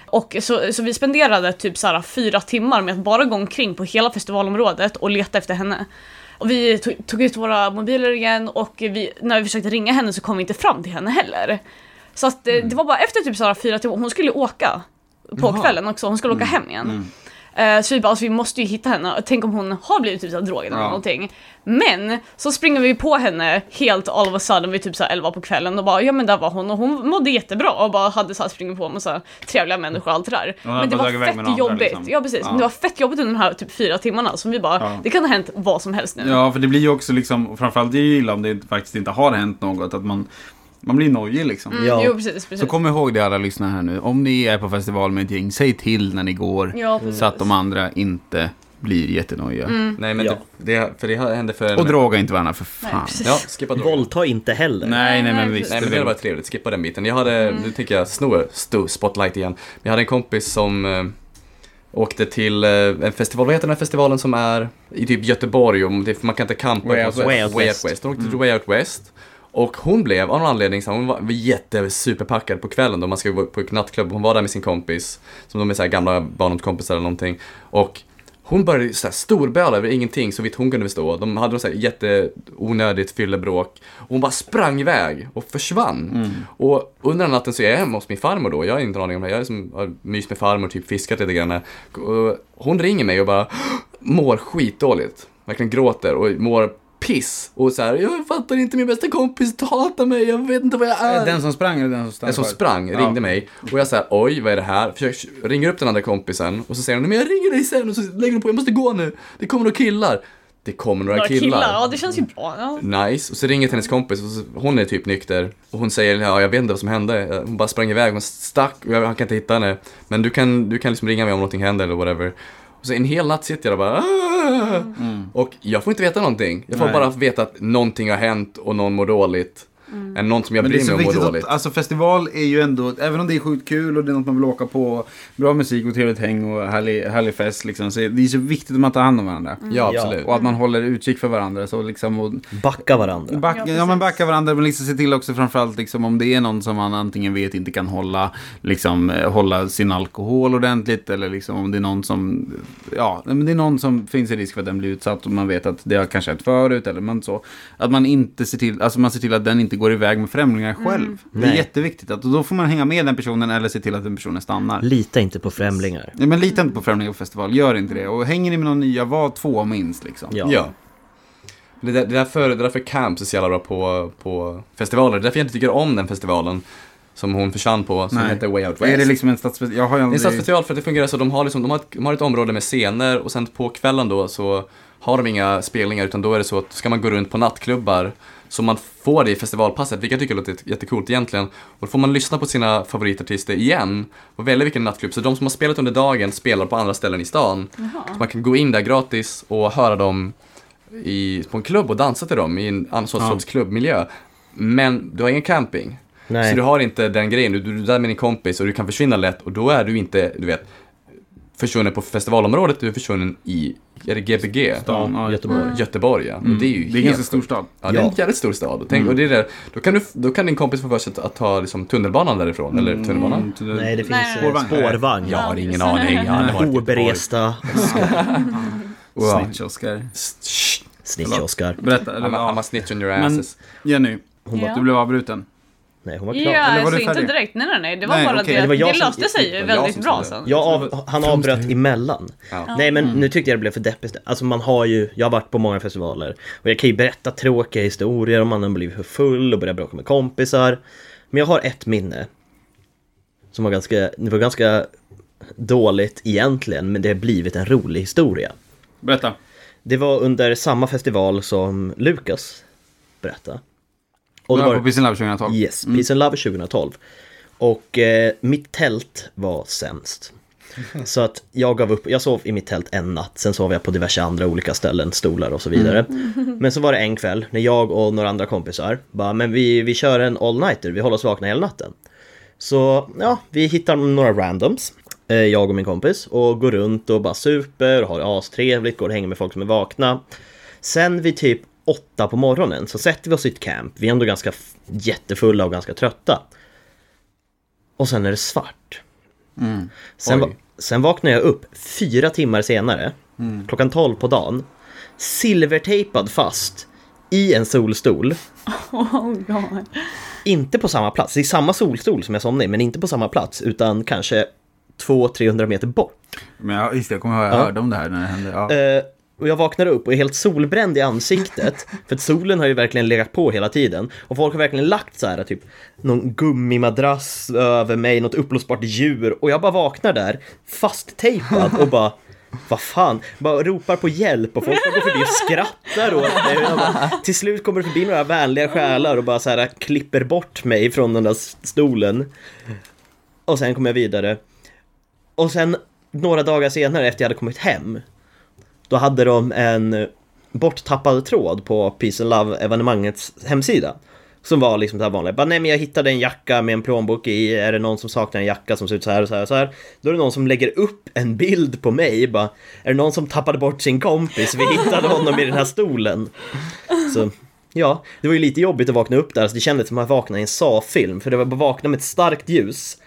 Och så, så vi spenderade typ så här fyra timmar med att bara gå omkring på hela festivalområdet och leta efter henne. Och vi tog, tog ut våra mobiler igen och vi, när vi försökte ringa henne så kom vi inte fram till henne heller. Så att, eh, det var bara efter typ så här fyra timmar, hon skulle åka på Jaha. kvällen också, hon skulle åka hem igen. Eh, så vi bara, alltså, vi måste ju hitta henne. Tänk om hon har blivit typ utsatt drogen eller Ja. någonting. Men så springer vi på henne helt all of a sudden vid typ så här 11 på kvällen och bara ja men där var hon och hon mådde jättebra och bara hade så här springit på massa trevliga människor och allt det där. hade Men det bara var fett med andra, jobbigt. liksom. Ja precis, Ja. men det var fett jobbigt under de här typ fyra timmarna som vi bara, Ja. det kan ha hänt vad som helst nu. Ja, för det blir ju också liksom, och framförallt det är ju illa om det inte- faktiskt inte har hänt något, att man, man blir nojig liksom. Mm, Ja. Jo precis, precis. Så kom ihåg det alla lyssnare här nu, om ni är på festival med ett gäng, säg till när ni går, Ja, så att de andra inte blir jättenojiga. Nej men Ja. det, det, för det hände för... Och droga inte varandra för Nej, fan. precis. Ja, skippa droger. Våldta inte heller. Nej, nej, men Nej, visst. Nej men det var väl- trevligt, skippa den biten. Jag hade, nu tänker jag sno sto, spotlight igen. Jag hade en kompis som eh, åkte till eh, en festival, vad heter den här festivalen som är i typ Göteborg och det, man kan inte campa Way på Out West. Way Out Way West. Out West. Hon åkte till Way Out West. Och hon blev, av någon anledning, så hon var jätte superpackad på kvällen då man ska gå på en nattklubb. Hon var där med sin kompis, som de är så här gamla barndomskompisar eller någonting. Och hon började så här storböla över ingenting så vitt hon kunde förstå. De hade något så här jätteonödigt fyllebråk. Och hon bara sprang iväg och försvann. Och under den natten så är jag hemma hos min farmor då. Jag har inte en aning om det. Jag är som, har mys med farmor, typ fiskat lite grann. Och hon ringer mig och bara mår skitdåligt. Verkligen gråter och mår piss. Och så här, jag fattar inte, min bästa kompis hatar mig, jag vet inte vad jag är. Den som sprang eller den som stannade En som sprang Ja. ringde mig och jag sa oj vad är det här? Försöker, ringer upp den andra kompisen och så säger hon men jag ringer dig sen och så lägger hon på jag måste gå nu. Det kommer några killar. Det kommer några, Några killar. killar, ja det känns ju bra. Ja. Nice. Och så ringer hennes kompis och så, hon är typ nykter. Och hon säger ja jag vet inte vad som hände. Hon bara sprang iväg, hon stack och jag, jag kan inte hitta henne. Men du kan, du kan liksom ringa mig om någonting händer eller whatever. Och så en hel natt sitter jag och bara "Ah!" Och jag får inte veta någonting. Jag får Nej. bara veta att någonting har hänt och någon mår dåligt. Än någon som jag Men det är bryr så mig om viktigt mår att, dåligt. alltså festival är ju ändå, även om det är sjukt kul och det är något man vill åka på, bra musik och trevligt häng och härlig, härlig fest liksom, så det är så viktigt att man tar hand om varandra. Ja, Ja. absolut. Och att man håller utkik för varandra. Så liksom, och Backa varandra. back, Ja, ja, men backa varandra, men liksom se till också framförallt liksom, om det är någon som man antingen vet inte kan hålla, liksom, eh, hålla sin alkohol ordentligt. Eller liksom, om det är någon som, ja, men det är någon som finns i risk för att den blir utsatt och man vet att det har kanske hänt förut. Eller man så. Att man inte ser till, alltså man ser till att den inte går iväg med främlingar själv. Det är Nej. jätteviktigt. Att, och då får man hänga med den personen eller se till att den personen stannar. Lita inte på främlingar. Nej, men lita inte på främlingar på festival, gör inte det. Och hänger ni med någon nya, var två minst liksom. Ja. Ja. Det är, där- det är därför, det är därför camps är så jävla bra på, på festivaler. Det är därför jag inte tycker om den festivalen som hon försvann på, som Nej. heter Way Out Är West. det liksom en stadsfestival? Jag har ju Det är en aldrig... stadsfestival för att det fungerar så, de har, liksom, de, har ett, de har ett område med scener och sen på kvällen då så har de inga spelningar utan då är det så att ska man gå runt på nattklubbar så man får det i festivalpasset, vilket jag tycker låter jättekult egentligen. Och då får man lyssna på sina favoritartister igen och välja vilken nattklubb. Så de som har spelat under dagen spelar på andra ställen i stan. Så man kan gå in där gratis och höra dem i, på en klubb och dansa till dem i en annan sorts Ja. sorts klubbmiljö. Men du har ingen camping. Nej. Så du har inte den grejen, du, du är där med din kompis och du kan försvinna lätt och då är du inte, du vet, försvunnen på festivalområdet, du är försvunnen i, är det Gbg? Stan, ja, Göteborg. Göteborg ja. Och det är ju Det är en ganska stor stad. Ja, det är en jävligt stor stad. Och, tänk, och det är det, då, kan du, då kan din kompis få för sig att, ta liksom, tunnelbanan därifrån, eller tunnelbanan. Mm, Nej, det finns Nej, eh, Spårvagn. spårvagn. Jag har ingen aning. Oberesta (laughs) Wow. Snitch-Oskar. Snitch-Oskar. Berätta, eller I'm, a, I'm a snitch on your Men- asses. Jenny, Ja. du blev avbruten. Nej, hon var klar. Ja, Eller var alltså inte direkt. Nej, nej, nej. Det var Nej, bara okej. det, Det jag det som- löste sig det väldigt bra det. sen. Jag av, han avbröt emellan. Ja. Nej men nu tyckte jag det blev för deppigt. Alltså man har ju, jag har varit på många festivaler och jag kan ju berätta tråkiga historier om man har blivit för full och börjat bråka med kompisar. Men jag har ett minne. Som var ganska, det var ganska dåligt egentligen men det har blivit en rolig historia. Berätta. Det var under samma festival som Lukas berättade. Och det var var, på Peace and Love 2012. Yes, Peace and Love 2012. Och eh, mitt tält var sämst. (laughs) Så att jag gav upp, jag sov i mitt tält en natt, sen sov jag på diverse andra olika ställen, stolar och så vidare. (laughs) Men så var det en kväll när jag och några andra kompisar bara, men vi, vi kör en all-nighter, vi håller oss vakna hela natten. Så ja, vi hittar några randoms, eh, jag och min kompis, och går runt och bara super och har det astrevligt, går och hänger med folk som är vakna. Sen vid typ åtta på morgonen så sätter vi oss i ett camp, vi är ändå ganska jättefulla och ganska trötta. Och sen är det svart. Sen, va- sen vaknar jag upp fyra timmar senare, klockan 12 på dagen, silvertejpad fast i en solstol. (laughs) Oh God. Inte på samma plats, det är samma solstol som jag somnade i, men inte på samma plats, utan kanske 200-300 meter bort. Men jag, just det, jag kommer ihåg, jag Ja. hörde om det här när det hände. Ja. Eh, och jag vaknar upp och är helt solbränd i ansiktet. (laughs) för att solen har ju verkligen legat på hela tiden. Och folk har verkligen lagt så här typ någon gummimadrass över mig, något uppblåsbart djur. Och jag bara vaknar där, fasttejpad och bara (laughs) vad fan, bara ropar på hjälp och folk bara går förbi och skrattar åt mig. Bara, till slut kommer det förbi några vänliga själar och bara så här klipper bort mig från den där stolen. Och sen kommer jag vidare. Och sen några dagar senare efter jag hade kommit hem då hade de en borttappad tråd på Peace and Love evenemangets hemsida. Som var liksom det här vanliga. Bara, nej men jag hittade en jacka med en plånbok i. Är det någon som saknar en jacka som ser ut så här och så här och så här. Då är det någon som lägger upp en bild på mig. Bara, är det någon som tappade bort sin kompis? Vi hittade honom i den här stolen. Så ja, det var ju lite jobbigt att vakna upp där. Så det kändes som att jag vaknade i en Saw-film. För det var bara vakna med ett starkt ljus.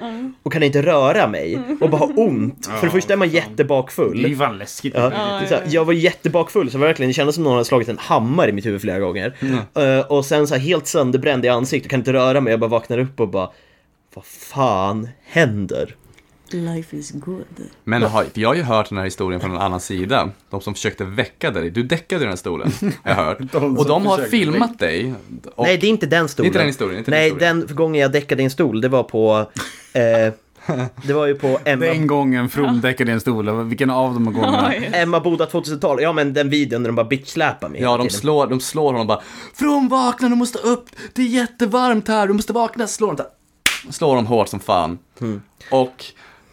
Och kan inte röra mig. Och bara ha ont. För det första är man jättebakfull. Det är ju fan läskigt. Ja, så här, jag var jättebakfull, så verkligen, det kändes som någon hade slagit en hammare i mitt huvud flera gånger. Eh, och sen så här helt sönderbränd i ansiktet, kan inte röra mig, jag bara vaknar upp och bara Vad fan händer? Life is good. Men har, för jag har ju hört den här historien från en annan sida. De som försökte väcka dig. Du däckade i den här stolen, har jag (laughs) hört. som och de har filmat dig. Och, Nej, det är inte den stolen. inte den historien, inte den Nej, historien. den gången jag däckade i en stol, det var på eh, Det var ju på (laughs) Emma, Den gången From däckade i en stol, vilken av de (laughs) gångerna? Emma Boda 2000-tal. Ja, men den videon där de bara bitchsläpar mig. Ja, de slår, de slår honom bara From vakna, du måste upp! Det är jättevarmt här, du måste vakna! Slår de där. Slår dem hårt som fan. Mm. Och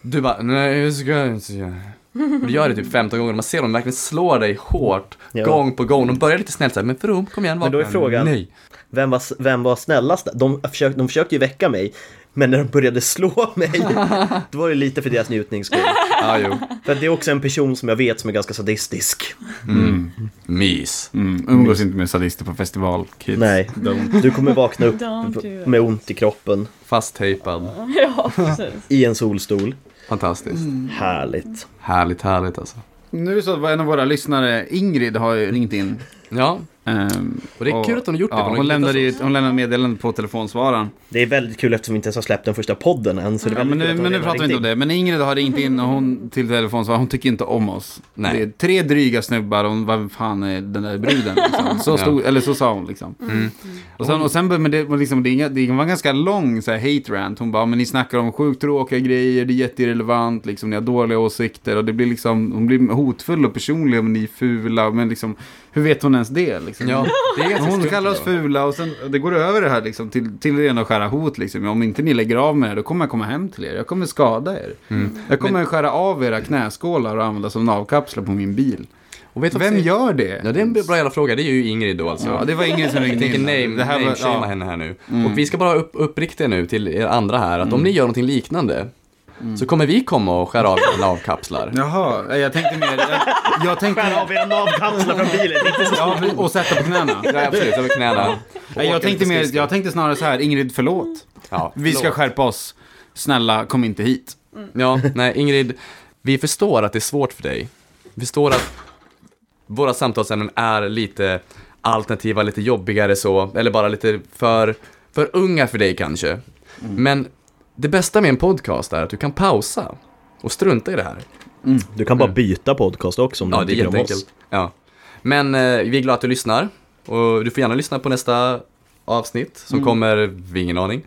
du bara, nej jag ska inte göra och du gör det typ 15 gånger, man ser dem verkligen slå dig hårt, Ja. gång på gång. De börjar lite snällt såhär, men From, kom igen, vakna. Men då är frågan- Nej. Vem var, vem var snällast? De försökte, de försökte ju väcka mig. Men när de började slå (laughs) mig, då var det lite för deras njutnings skull. Jo. För det är också en person som jag vet som är ganska sadistisk. Mys. Mm, umgås inte med sadister på festival, kids. Nej, Don't. du kommer vakna upp med ont i kroppen Fasttejpad. (laughs) Ja, precis. i en solstol. Fantastiskt. Härligt. Härligt, härligt alltså. Nu är det så att en av våra lyssnare, Ingrid, har ju ringt in. Ja, Ehm, Och det är kul att hon har gjort det, Ja, för hon hon, lämnade, ju- hon lämnade meddelande på telefonsvararen. Det är väldigt kul eftersom vi inte ens har släppt den första podden än. Så det är Ja, men nu, men nu hon pratar vi inte om det. Men Ingrid har ringt in och hon till telefonsvararen, hon tycker inte om oss. Nej. Det är tre dryga snubbar och vad fan är den där bruden liksom. (laughs) Så, Ja. stod, eller så sa hon liksom. Mm. Och sen, och sen men det, var liksom, det, inga- det var en ganska lång så här, hate rant. Hon bara, men ni snackar om sjukt tråkiga grejer, det är jätteirrelevant, liksom, ni har dåliga åsikter. Och det blir liksom, hon blir hotfull och personlig, men ni är fula. Men liksom, hur vet hon ens det? Liksom? Ja, det (laughs) Hon kallar oss fula och sen, det går över det här liksom till, till rena och skära hot liksom. Om inte ni lägger av med det, då kommer jag komma hem till er. Jag kommer skada er. Mm. Jag kommer skära av era knäskålar och använda som navkapslar på min bil. Vem gör det? Ja, det är en bra jävla fråga. Det är ju Ingrid då alltså. Ja, det var ingen som ringde in. name, det här var, ja. henne här nu. Mm. Och vi ska bara upp, uppriktiga nu till er andra här, att om ni gör någonting liknande, så kommer vi komma och skära av era navkapslar. Jaha, jag tänkte mer... Jag, jag tänkte... Skär av era navkapslar från bilen. Ja, och sätta på knäna. Ja, absolut, över knäna. Nej, Jag tänkte, mer, jag tänkte snarare så här, Ingrid förlåt. Ja, Vi ska förlåt. skärpa oss. Snälla, kom inte hit. Ja, nej Ingrid, vi förstår att det är svårt för dig. Vi förstår att våra samtalsämnen är lite alternativa, lite jobbigare så, eller bara lite för, för unga för dig kanske. Men det bästa med en podcast är att du kan pausa och strunta i det här. Du kan bara byta podcast också om du Ja, det är tycker om oss. Ja. Men eh, vi är glada att du lyssnar. Och du får gärna lyssna på nästa avsnitt som kommer, vi ingen aning,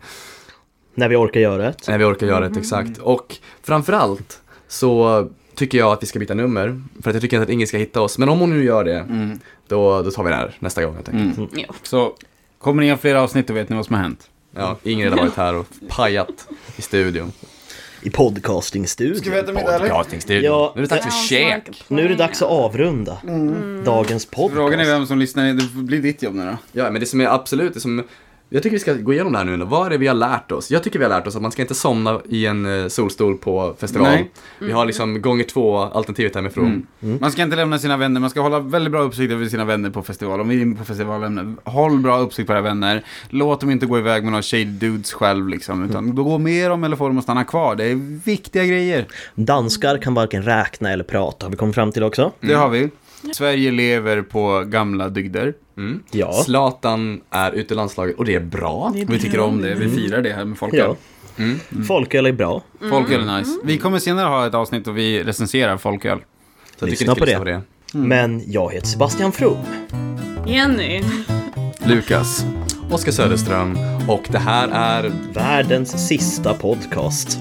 När vi orkar göra det. när vi orkar göra det exakt. Och framförallt så tycker jag att vi ska byta nummer. För att jag tycker inte att Ingrid ska hitta oss. Men om hon nu gör det, Mm. då, då tar vi det här nästa gång helt enkelt. Mm. Ja. Så, kommer ni ha fler avsnitt då vet ni vad som har hänt. Ja, Ingrid har varit här och pajat i studion. I podcastingstudion. Ska vi äta middag eller? Podcastingstudion. Ja. Nu är det dags för käk. Nu är det dags att avrunda dagens podcast. Frågan är vem som lyssnar. Det blir ditt jobb nu då. Ja, men det som är absolut, det som jag tycker vi ska gå igenom det här nu. Vad är det vi har lärt oss? Jag tycker vi har lärt oss att man ska inte somna i en eh, solstol på festival. Nej. Vi har liksom gånger två alternativet hemifrån. Man ska inte lämna sina vänner, man ska hålla väldigt bra uppsikt över sina vänner på festival. Om vi är inne på festivalämnen, håll bra uppsikt på era vänner. Låt dem inte gå iväg med några shady dudes själv liksom, utan gå med dem eller få dem att stanna kvar. Det är viktiga grejer. Danskar kan varken räkna eller prata, har vi kommit fram till också. Det har vi. Sverige lever på gamla dygder. Mm. Ja. Zlatan är ute i landslaget och det är bra. Det är Vi tycker om det, vi firar det här med folket. Ja. Folköl är bra. Folköl är nice. Vi kommer senare ha ett avsnitt då vi recenserar folköl. Så jag tycker Lyssna på det. på det. Men jag heter Sebastian From. Jenny. Lukas, Oskar Söderström och det här är Världens sista podcast.